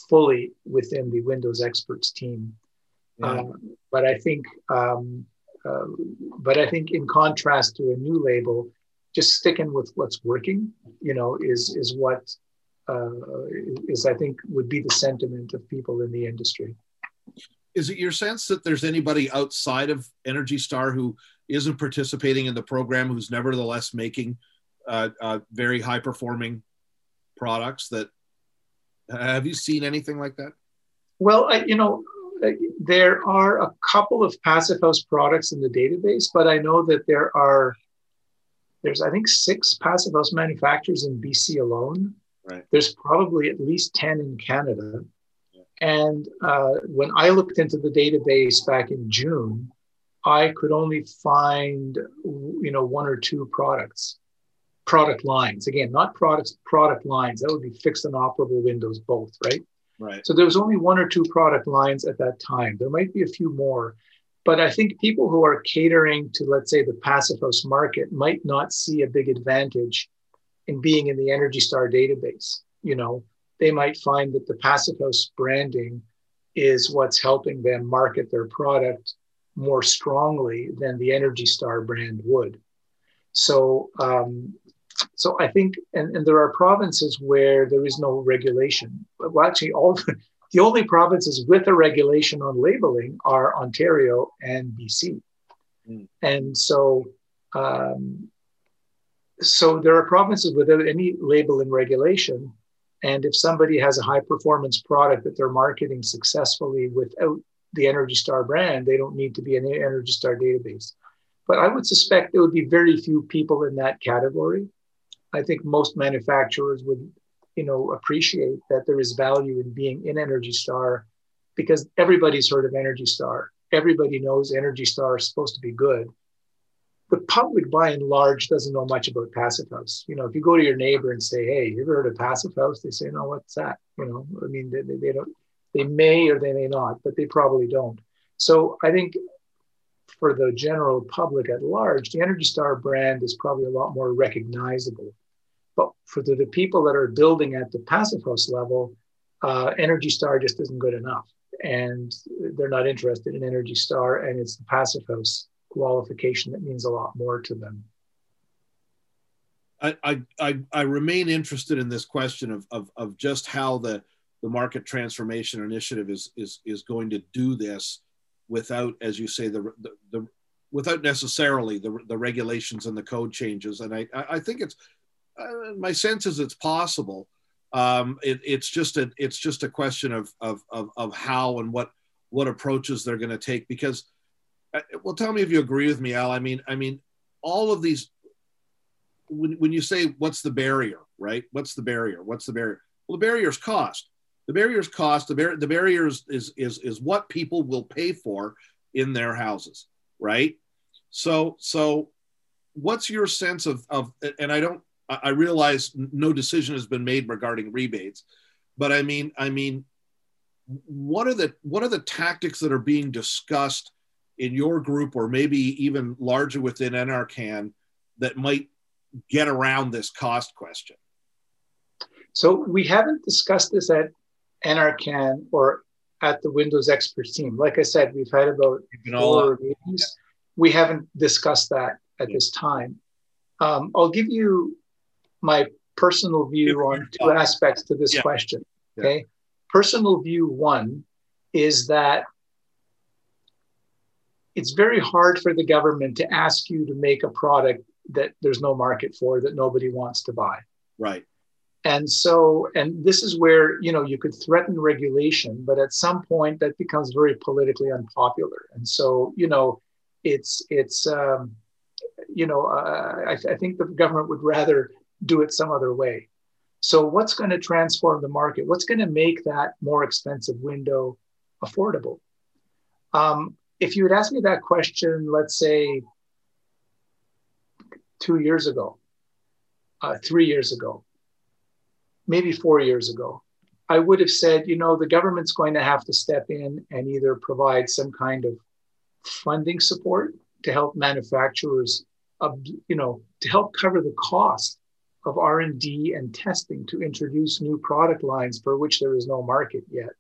fully within the Windows experts team. Yeah. Uh, but I think um, um, but I think in contrast to a new label, just sticking with what's working, you know, is is what uh, is I think would be the sentiment of people in the industry. Is it your sense that there's anybody outside of Energy Star who isn't participating in the program who's nevertheless making uh, uh, very high performing products? That have you seen anything like that? Well, I, you know, there are a couple of passive house products in the database, but I know that there are there's I think six passive house manufacturers in BC alone. Right. There's probably at least ten in Canada. Yeah. And uh, when I looked into the database back in June, I could only find you know one or two products, product lines. Again, not products, product lines. That would be fixed and operable windows both, right? Right. So there was only one or two product lines at that time. There might be a few more, but I think people who are catering to, let's say, the passive house market might not see a big advantage in being in the Energy Star database. You know, they might find that the passive house branding is what's helping them market their product more strongly than the Energy Star brand would. So um, so I think, and, and there are provinces where there is no regulation. Well, actually, all the only provinces with a regulation on labeling are Ontario and BC. Mm. And so, um, so there are provinces without any labeling regulation. And if somebody has a high performance product that they're marketing successfully without the Energy Star brand, they don't need to be in the Energy Star database. But I would suspect there would be very few people in that category. I think most manufacturers would, you know, appreciate that there is value in being in Energy Star because everybody's heard of Energy Star. Everybody knows Energy Star is supposed to be good the public by and large doesn't know much about passive house. You know, if you go to your neighbor and say, "Hey, you ever heard of passive house?" They say, "No, what's that?" You know, I mean, they, they don't. They may or they may not, but they probably don't. So I think for the general public at large, the Energy Star brand is probably a lot more recognizable. But for the, the people that are building at the passive house level, uh, Energy Star just isn't good enough, and they're not interested in Energy Star, and it's the passive house qualification that means a lot more to them. I, I, I remain interested in this question of, of, of just how the, the market transformation initiative is, is, is going to do this without, as you say, the, the, the without necessarily the, the regulations and the code changes. And I, I think it's, uh, my sense is it's possible. Um, it, it's just a, it's just a question of, of, of, of how and what, what approaches they're going to take because uh, well, tell me if you agree with me, Al. I mean, I mean, all of these. When, when you say what's the barrier, right? What's the barrier? What's the barrier? Well, the barrier is cost. The barrier is cost. The, bar- the barrier is, is is is what people will pay for in their houses, right? So so, what's your sense of of? And I don't. I realize no decision has been made regarding rebates, but I mean, I mean, what are the what are the tactics that are being discussed? in your group or maybe even larger within NRCan that might get around this cost question? So we haven't discussed this at NRCan or at the Windows Experts team. Like I said, we've had about four meetings. We haven't discussed that at yeah. this time. Um, I'll give you my personal view on two aspects to this yeah. question. Okay. Yeah. Personal view one is that it's very hard for the government to ask you to make a product that there's no market for that nobody wants to buy right and so and this is where you know you could threaten regulation but at some point that becomes very politically unpopular and so you know it's it's um, you know uh, I, I think the government would rather do it some other way. So what's going to transform the market? What's going to make that more expensive window affordable? Um, if you had asked me that question, let's say two years ago, uh, three years ago, maybe four years ago, I would have said, you know, the government's going to have to step in and either provide some kind of funding support to help manufacturers, uh, you know, to help cover the cost of R&D and testing to introduce new product lines for which there is no market yet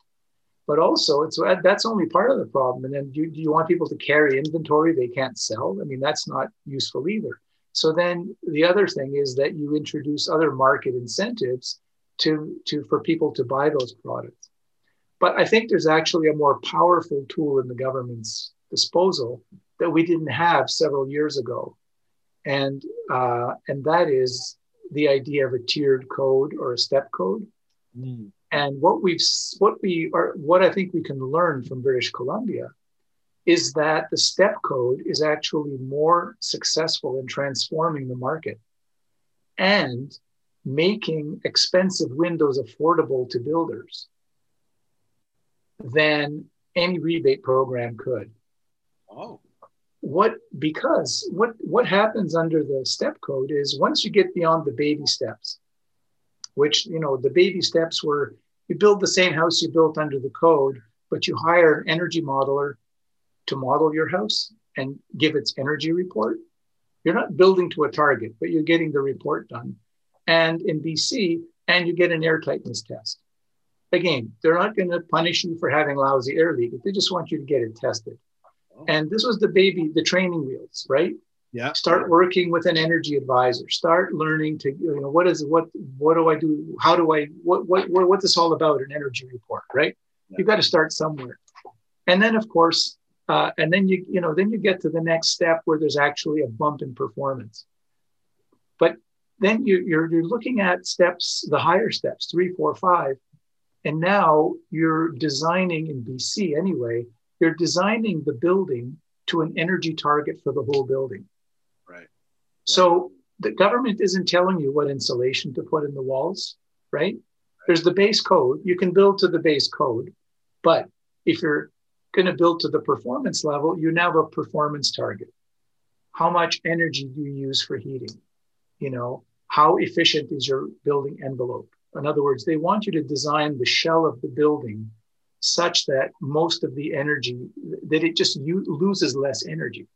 but also it's that's only part of the problem. And then do, do you want people to carry inventory they can't sell? I mean, that's not useful either. So then the other thing is that you introduce other market incentives to, to for people to buy those products. But I think there's actually a more powerful tool in the government's disposal that we didn't have several years ago, and uh, and that is the idea of a tiered code or a step code. Mm. And what we've what we are what I think we can learn from British Columbia is that the step code is actually more successful in transforming the market and making expensive windows affordable to builders than any rebate program could. Oh. What because what what happens under the step code is once you get beyond the baby steps, which, you know, the baby steps were you build the same house you built under the code, but you hire an energy modeler to model your house and give its energy report. You're not building to a target, but you're getting the report done. And in BC, and you get an air tightness test. Again, they're not going to punish you for having lousy air leak. They just want you to get it tested. And this was the baby, the training wheels, right? yeah start working with an energy advisor start learning to you know what is what what do i do how do i what what what what's this all about an energy report right yeah. you've got to start somewhere and then of course uh, and then you you know then you get to the next step where there's actually a bump in performance but then you, you're, you're looking at steps, the higher steps, three, four, five. And now you're designing in BC anyway, you're designing the building to an energy target for the whole building. Right. So the government isn't telling you what insulation to put in the walls, right? There's the base code. You can build to the base code, but if you're going to build to the performance level, you now have a performance target. How much energy do you use for heating? You know, how efficient is your building envelope? In other words, they want you to design the shell of the building such that most of the energy that it just loses less energy.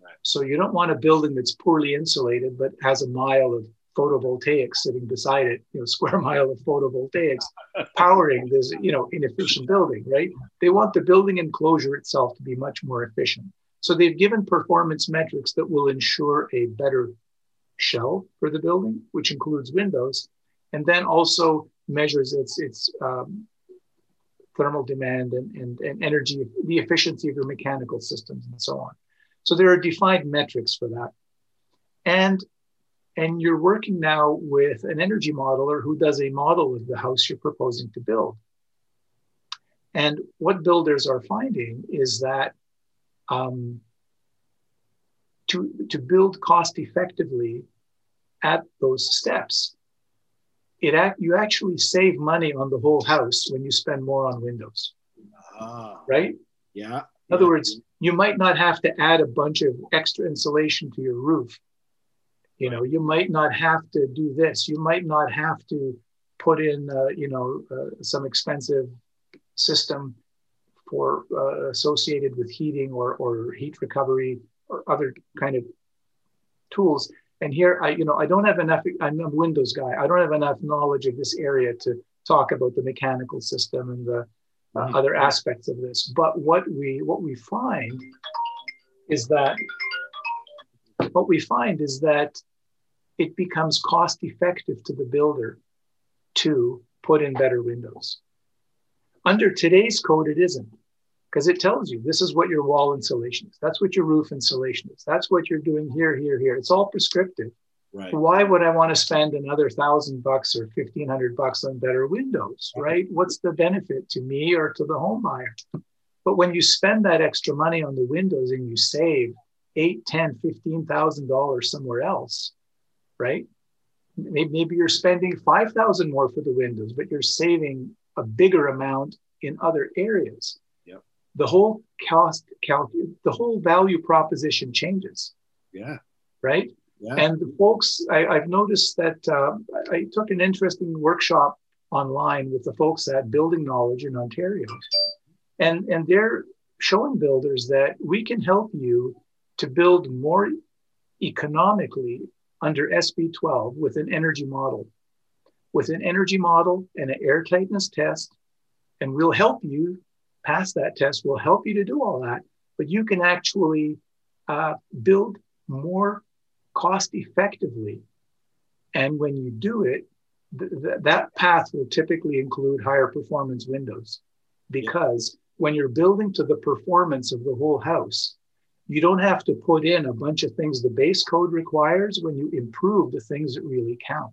Right. So you don't want a building that's poorly insulated but has a mile of photovoltaics sitting beside it, you know, square mile of photovoltaics powering this, you know, inefficient building, right? They want the building enclosure itself to be much more efficient. So they've given performance metrics that will ensure a better shell for the building, which includes windows, and then also measures its its um, thermal demand and, and, and energy, the efficiency of your mechanical systems, and so on. So there are defined metrics for that. And and you're working now with an energy modeler who does a model of the house you're proposing to build. And what builders are finding is that um, to, to build cost effectively at those steps, it act, you actually save money on the whole house when you spend more on windows. Ah, right? Yeah. In other words, you might not have to add a bunch of extra insulation to your roof you know, you might not have to do this. You might not have to put in, uh, you know, uh, some expensive system for uh, associated with heating or, or heat recovery or other kind of tools. And here, I, you know, I don't have enough. I'm a Windows guy. I don't have enough knowledge of this area to talk about the mechanical system and the uh, mm-hmm. other aspects of this. But what we what we find is that what we find is that it becomes cost effective to the builder to put in better windows. Under today's code, it isn't because it tells you this is what your wall insulation is. That's what your roof insulation is. That's what you're doing here, here, here. It's all prescriptive. Right. Why would I want to spend another thousand bucks or fifteen hundred bucks on better windows? Right? What's the benefit to me or to the home buyer? But when you spend that extra money on the windows and you save eight, ten, fifteen thousand dollars somewhere else, right? Maybe you're spending 5,000 more for the windows, but you're saving a bigger amount in other areas. The whole cost calc, the whole value proposition changes. Yeah. Right. Yeah. And the folks, I, have noticed that uh, I took an interesting workshop online with the folks at Building Knowledge in Ontario, and and they're showing builders that we can help you to build more economically under SB 12 with an energy model, with an energy model and an air tightness test. And we'll help you pass that test. We'll help you to do all that, but you can actually uh, build more cost effectively. And when you do it, th- th- that path will typically include higher performance windows because when you're building to the performance of the whole house, you don't have to put in a bunch of things the base code requires when you improve the things that really count.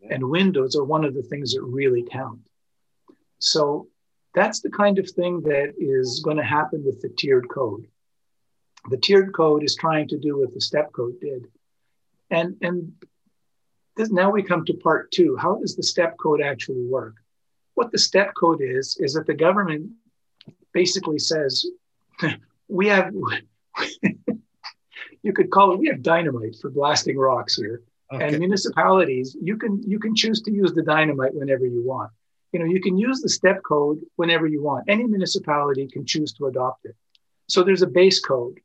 Yeah. And windows are one of the things that really count. So that's the kind of thing that is going to happen with the tiered code. The tiered code is trying to do what the step code did. And, and this, now we come to part two. How does the step code actually work? What the step code is, is that the government basically says, we have you could call it we have dynamite for blasting rocks here okay. and municipalities you can you can choose to use the dynamite whenever you want you know you can use the step code whenever you want any municipality can choose to adopt it so there's a base code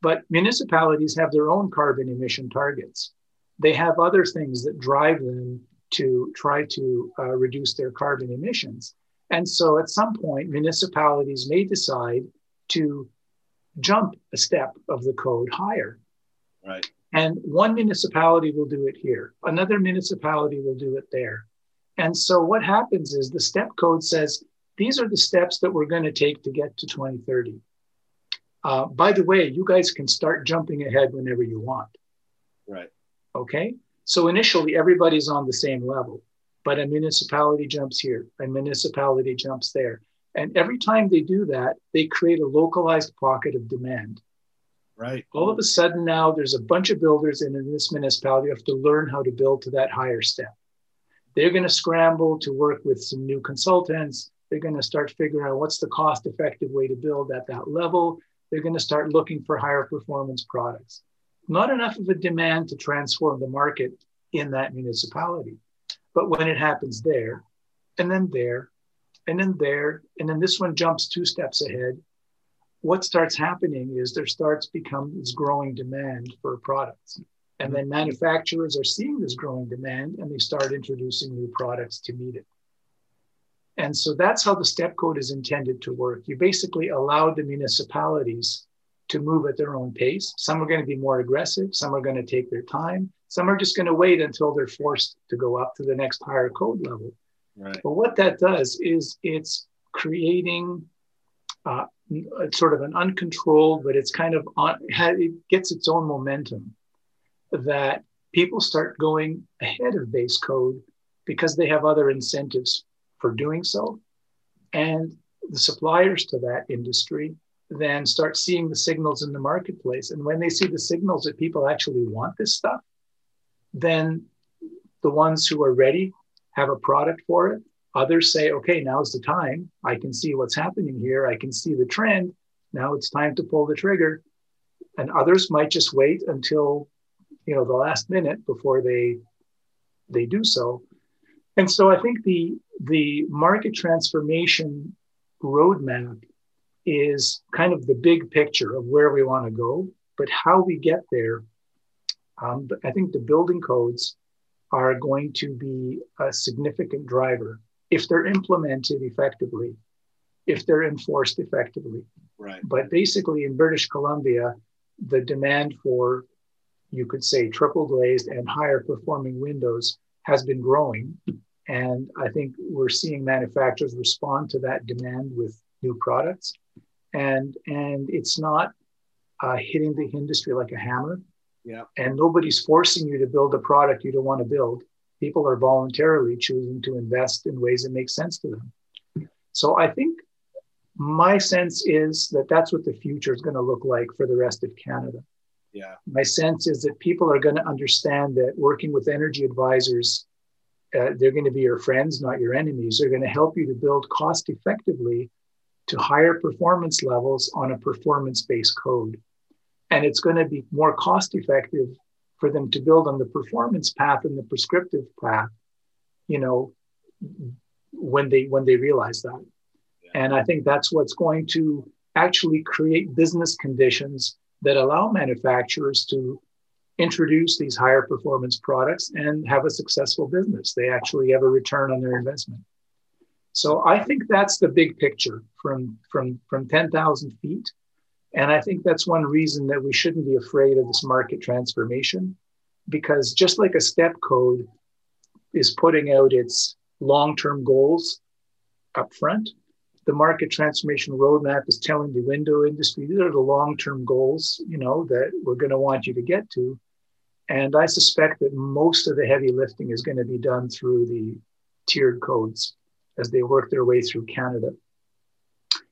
but municipalities have their own carbon emission targets they have other things that drive them to try to uh, reduce their carbon emissions and so at some point municipalities may decide to jump a step of the code higher. Right. And one municipality will do it here, another municipality will do it there. And so what happens is the step code says these are the steps that we're going to take to get to 2030. Uh, by the way, you guys can start jumping ahead whenever you want. Right. Okay. So initially, everybody's on the same level, but a municipality jumps here, a municipality jumps there. And every time they do that, they create a localized pocket of demand. Right. All of a sudden, now there's a bunch of builders in, in this municipality who have to learn how to build to that higher step. They're going to scramble to work with some new consultants. They're going to start figuring out what's the cost effective way to build at that level. They're going to start looking for higher performance products. Not enough of a demand to transform the market in that municipality. But when it happens there, and then there, and then there, and then this one jumps two steps ahead, what starts happening is there starts become this growing demand for products. And then manufacturers are seeing this growing demand and they start introducing new products to meet it. And so that's how the step code is intended to work. You basically allow the municipalities to move at their own pace. Some are going to be more aggressive, some are going to take their time, some are just going to wait until they're forced to go up to the next higher code level. Right. But what that does is it's creating uh, sort of an uncontrolled, but it's kind of on, it gets its own momentum that people start going ahead of base code because they have other incentives for doing so. And the suppliers to that industry then start seeing the signals in the marketplace. And when they see the signals that people actually want this stuff, then the ones who are ready have a product for it. Others say, okay, now's the time. I can see what's happening here. I can see the trend. Now it's time to pull the trigger. And others might just wait until you know the last minute before they they do so. And so i think the the market transformation roadmap is kind of the big picture of where we want to go but how we get there um, i think the building codes are going to be a significant driver if they're implemented effectively if they're enforced effectively. Right. But basically in british columbia the demand for you could say triple glazed and higher performing windows has been growing. And I think we're seeing manufacturers respond to that demand with new products. And, and it's not uh, hitting the industry like a hammer. Yeah. And nobody's forcing you to build a product you don't want to build. People are voluntarily choosing to invest in ways that make sense to them. So I think my sense is that that's what the future is going to look like for the rest of Canada. Yeah. My sense is that people are going to understand that working with energy advisors, uh, they're going to be your friends, not your enemies. They're going to help you to build cost effectively to higher performance levels on a performance based code. And it's going to be more cost effective for them to build on the performance path and the prescriptive path, you know, when they when they realize that. Yeah. And I think that's what's going to actually create business conditions that allow manufacturers to introduce these higher performance products and have a successful business. They actually have a return on their investment. So I think that's the big picture from, from, from 10,000 feet. And I think that's one reason that we shouldn't be afraid of this market transformation, because just like a step code is putting out its long term goals up front, the market transformation roadmap is telling the window industry these are the long-term goals you know that we're going to want you to get to. And i suspect that most of the heavy lifting is going to be done through the tiered codes as they work their way through canada.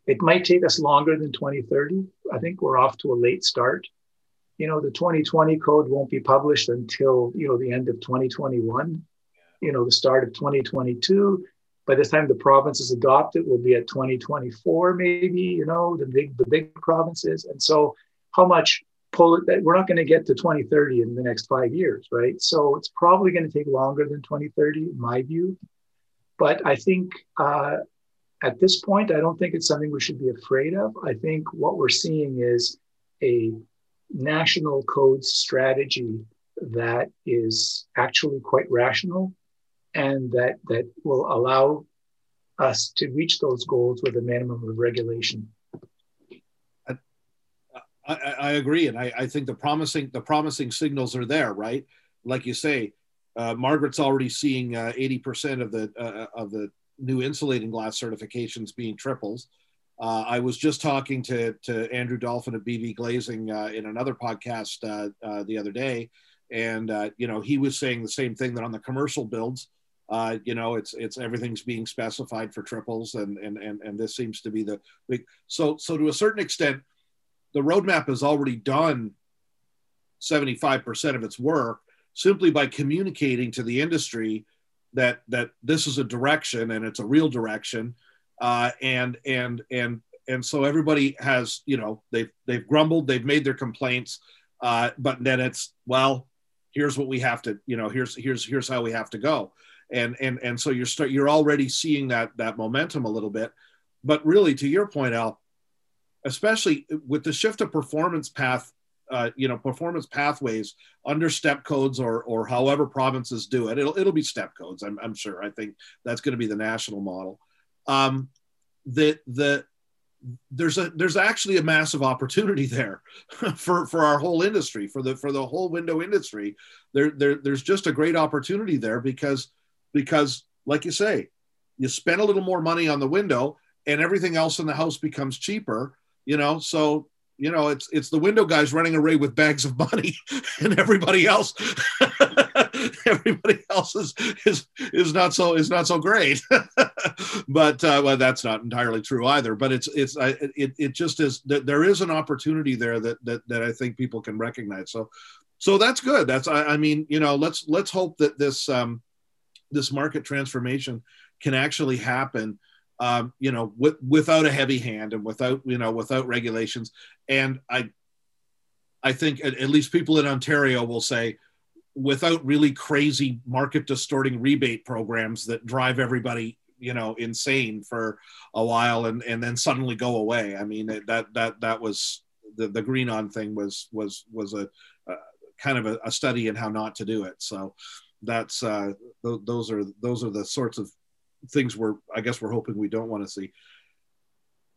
It might take us longer than 2030 i think we're off to a late start. You know the 2020 code won't be published until you know the end of 2021 you know the start of 2022 by the time the provinces adopt it, we'll be at 2024, maybe, you know, the big, the big provinces. And so how much pull we're not going to get to 2030 in the next five years, right? So it's probably going to take longer than 2030, in my view. But I think uh, at this point, I don't think it's something we should be afraid of. I think what we're seeing is a national code strategy that is actually quite rational and that that will allow us to reach those goals with a minimum of regulation. I, I, agree, and I, I, think the promising the promising signals are there, right? Like you say, uh, Margaret's already seeing uh, eighty uh, percent of the uh, of the new insulating glass certifications being triples. Uh, I was just talking to to Andrew Dolphin of BV Glazing uh, in another podcast the other day, and uh, you know he was saying the same thing that on the commercial builds uh, you know it's it's everything's being specified for triples and and and, and this seems to be the big so so to a certain extent the roadmap has already done 75% of its work simply by communicating to the industry that that this is a direction and it's a real direction. Uh, and and and and so everybody has you know they've they've grumbled they've made their complaints uh, but then it's well here's what we have to you know here's here's here's how we have to go and and and so you're start you're already seeing that that momentum a little bit. But really to your point al especially with the shift of performance path uh, you know performance pathways under step codes or or however provinces do it it'll, it'll be step codes I'm, I'm sure. I think that's going to be the national model. Um, the the there's a there's actually a massive opportunity there for for our whole industry for the for the whole window industry. There, there there's just a great opportunity there because because like you say you spend a little more money on the window and everything else in the house becomes cheaper you know? So you know it's it's the window guys running away with bags of money and everybody else everybody else is is is not so is not so great. But uh, well that's not entirely true either but it's it's I, it, it just is that there is an opportunity there that that that i think people can recognize. So so that's good. That's i, I mean you know let's let's hope that this um this market transformation can actually happen um, you know, with, without a heavy hand and without, you know, without regulations. And I, I think at, at least people in Ontario will say, without really crazy market distorting rebate programs that drive everybody, you know, insane for a while and, and then suddenly go away. I mean, that, that, that was the, the GreenON thing was, was, was a, a kind of a, a, study in how not to do it. So that's, uh, th- those are, those are the sorts of things we're I guess we're hoping we don't want to see.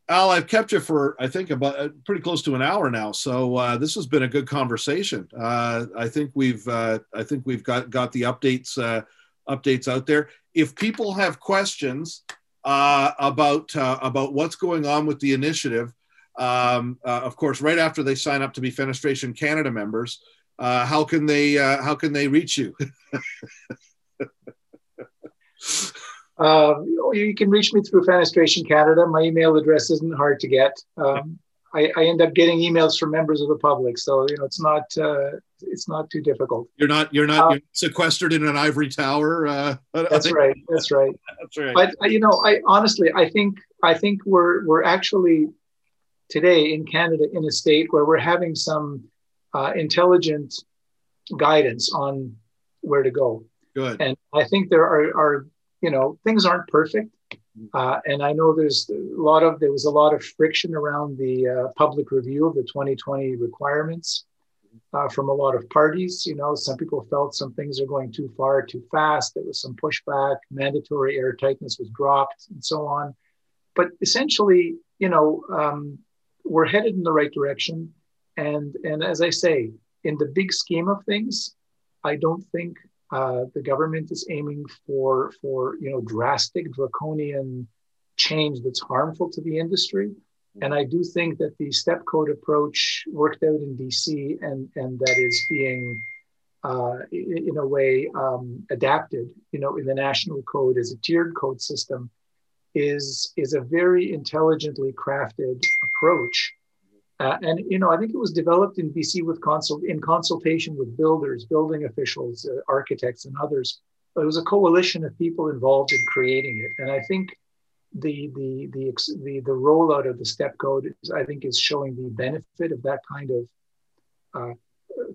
Al, I've kept you for I think about uh, pretty close to an hour now, so uh, this has been a good conversation. Uh, I think we've uh, I think we've got got the updates uh, updates out there. If people have questions uh, about about what's going on with the initiative, um, of course, right after they sign up to be Fenestration Canada members, how can they how can they reach you? Uh, you can reach me through Fenestration Canada. My email address isn't hard to get. Um, I, I, end up getting emails from members of the public, so you know it's not uh, it's not too difficult. You're not you're not uh, you're sequestered in an ivory tower. Uh, that's right. That's right. that's right. But uh, you know, I honestly I think I think we're we're actually today in Canada in a state where we're having some uh, intelligent guidance on where to go. Good. And I think there are, are you know, things aren't perfect. Uh, and I know there's a lot of there was a lot of friction around the uh, public review of the 2020 requirements uh, from a lot of parties. You know, some people felt some things are going too far, too fast. There was some pushback. Mandatory air tightness was dropped, and so on. But essentially, you know, um, we're headed in the right direction. And and as I say, in the big scheme of things, I don't think uh, the government is aiming for for you know drastic draconian change that's harmful to the industry. And I do think that the step code approach worked out in BC and, and that is being, uh, in a way, um, adapted, you know, in the national code as a tiered code system is, is a very intelligently crafted approach uh, and you know, I think it was developed in BC with consult in consultation with builders, building officials, uh, architects, and others. But it was a coalition of people involved in creating it. And I think the the the the, the rollout of the step code, is, I think, is showing the benefit of that kind of uh,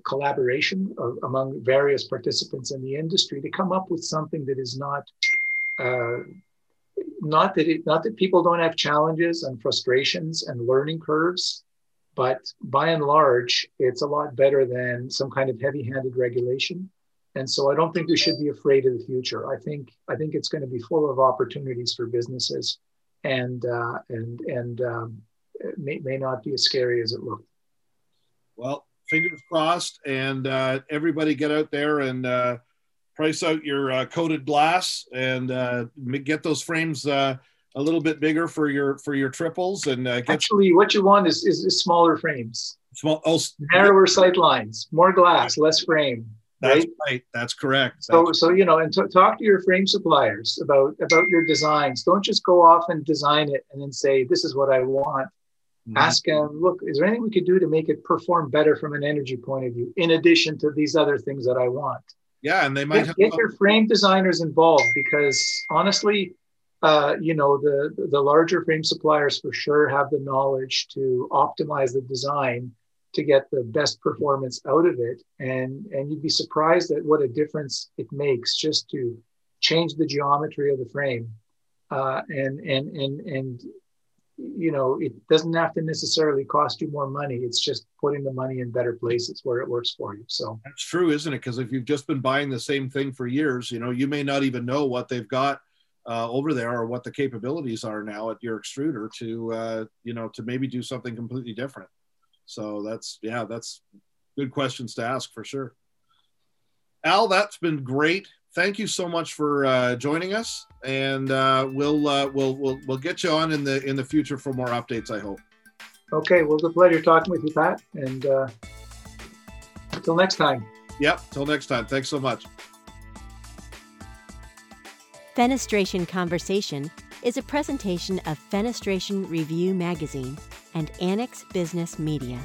collaboration of, among various participants in the industry to come up with something that is not. Uh, not that it, not that people don't have challenges and frustrations and learning curves, but by and large, it's a lot better than some kind of heavy-handed regulation. And so I don't think we should be afraid of the future. I think I think it's going to be full of opportunities for businesses, and uh, and and um, may, may not be as scary as it looked. Well, fingers crossed, and uh, everybody get out there and uh, price out your uh, coated glass and uh, get those frames uh, a little bit bigger for your for your triples and uh, actually what you want is, is, is smaller frames small oh narrower sight lines more glass less frame That's right. right. That's correct. So, That's so you know, and t- talk to your frame suppliers about about your designs. Don't just go off and design it and then say, "This is what I want." Mm-hmm. Ask them, "Look, is there anything we could do to make it perform better from an energy point of view, in addition to these other things that I want?" Yeah, and they might get, get your frame designers involved because honestly, uh, you know, the the larger frame suppliers for sure have the knowledge to optimize the design to get the best performance out of it. And and you'd be surprised at what a difference it makes just to change the geometry of the frame. Uh, and and and and you know it doesn't have to necessarily cost you more money. It's just putting the money in better places where it works for you. So that's true isn't it? Because if you've just been buying the same thing for years you know you may not even know what they've got uh, over there or what the capabilities are now at your extruder to uh, you know to maybe do something completely different so that's yeah, that's good questions to ask for sure. Al, that's been great. Thank you so much for uh, joining us, and uh, we'll uh, we'll we'll we'll get you on in the in the future for more updates. I hope. Okay, well, it's a pleasure talking with you, Pat, and uh, until next time. Yep, till next time. Thanks so much. Fenestration Conversation is a presentation of Fenestration Review Magazine and Annex Business Media.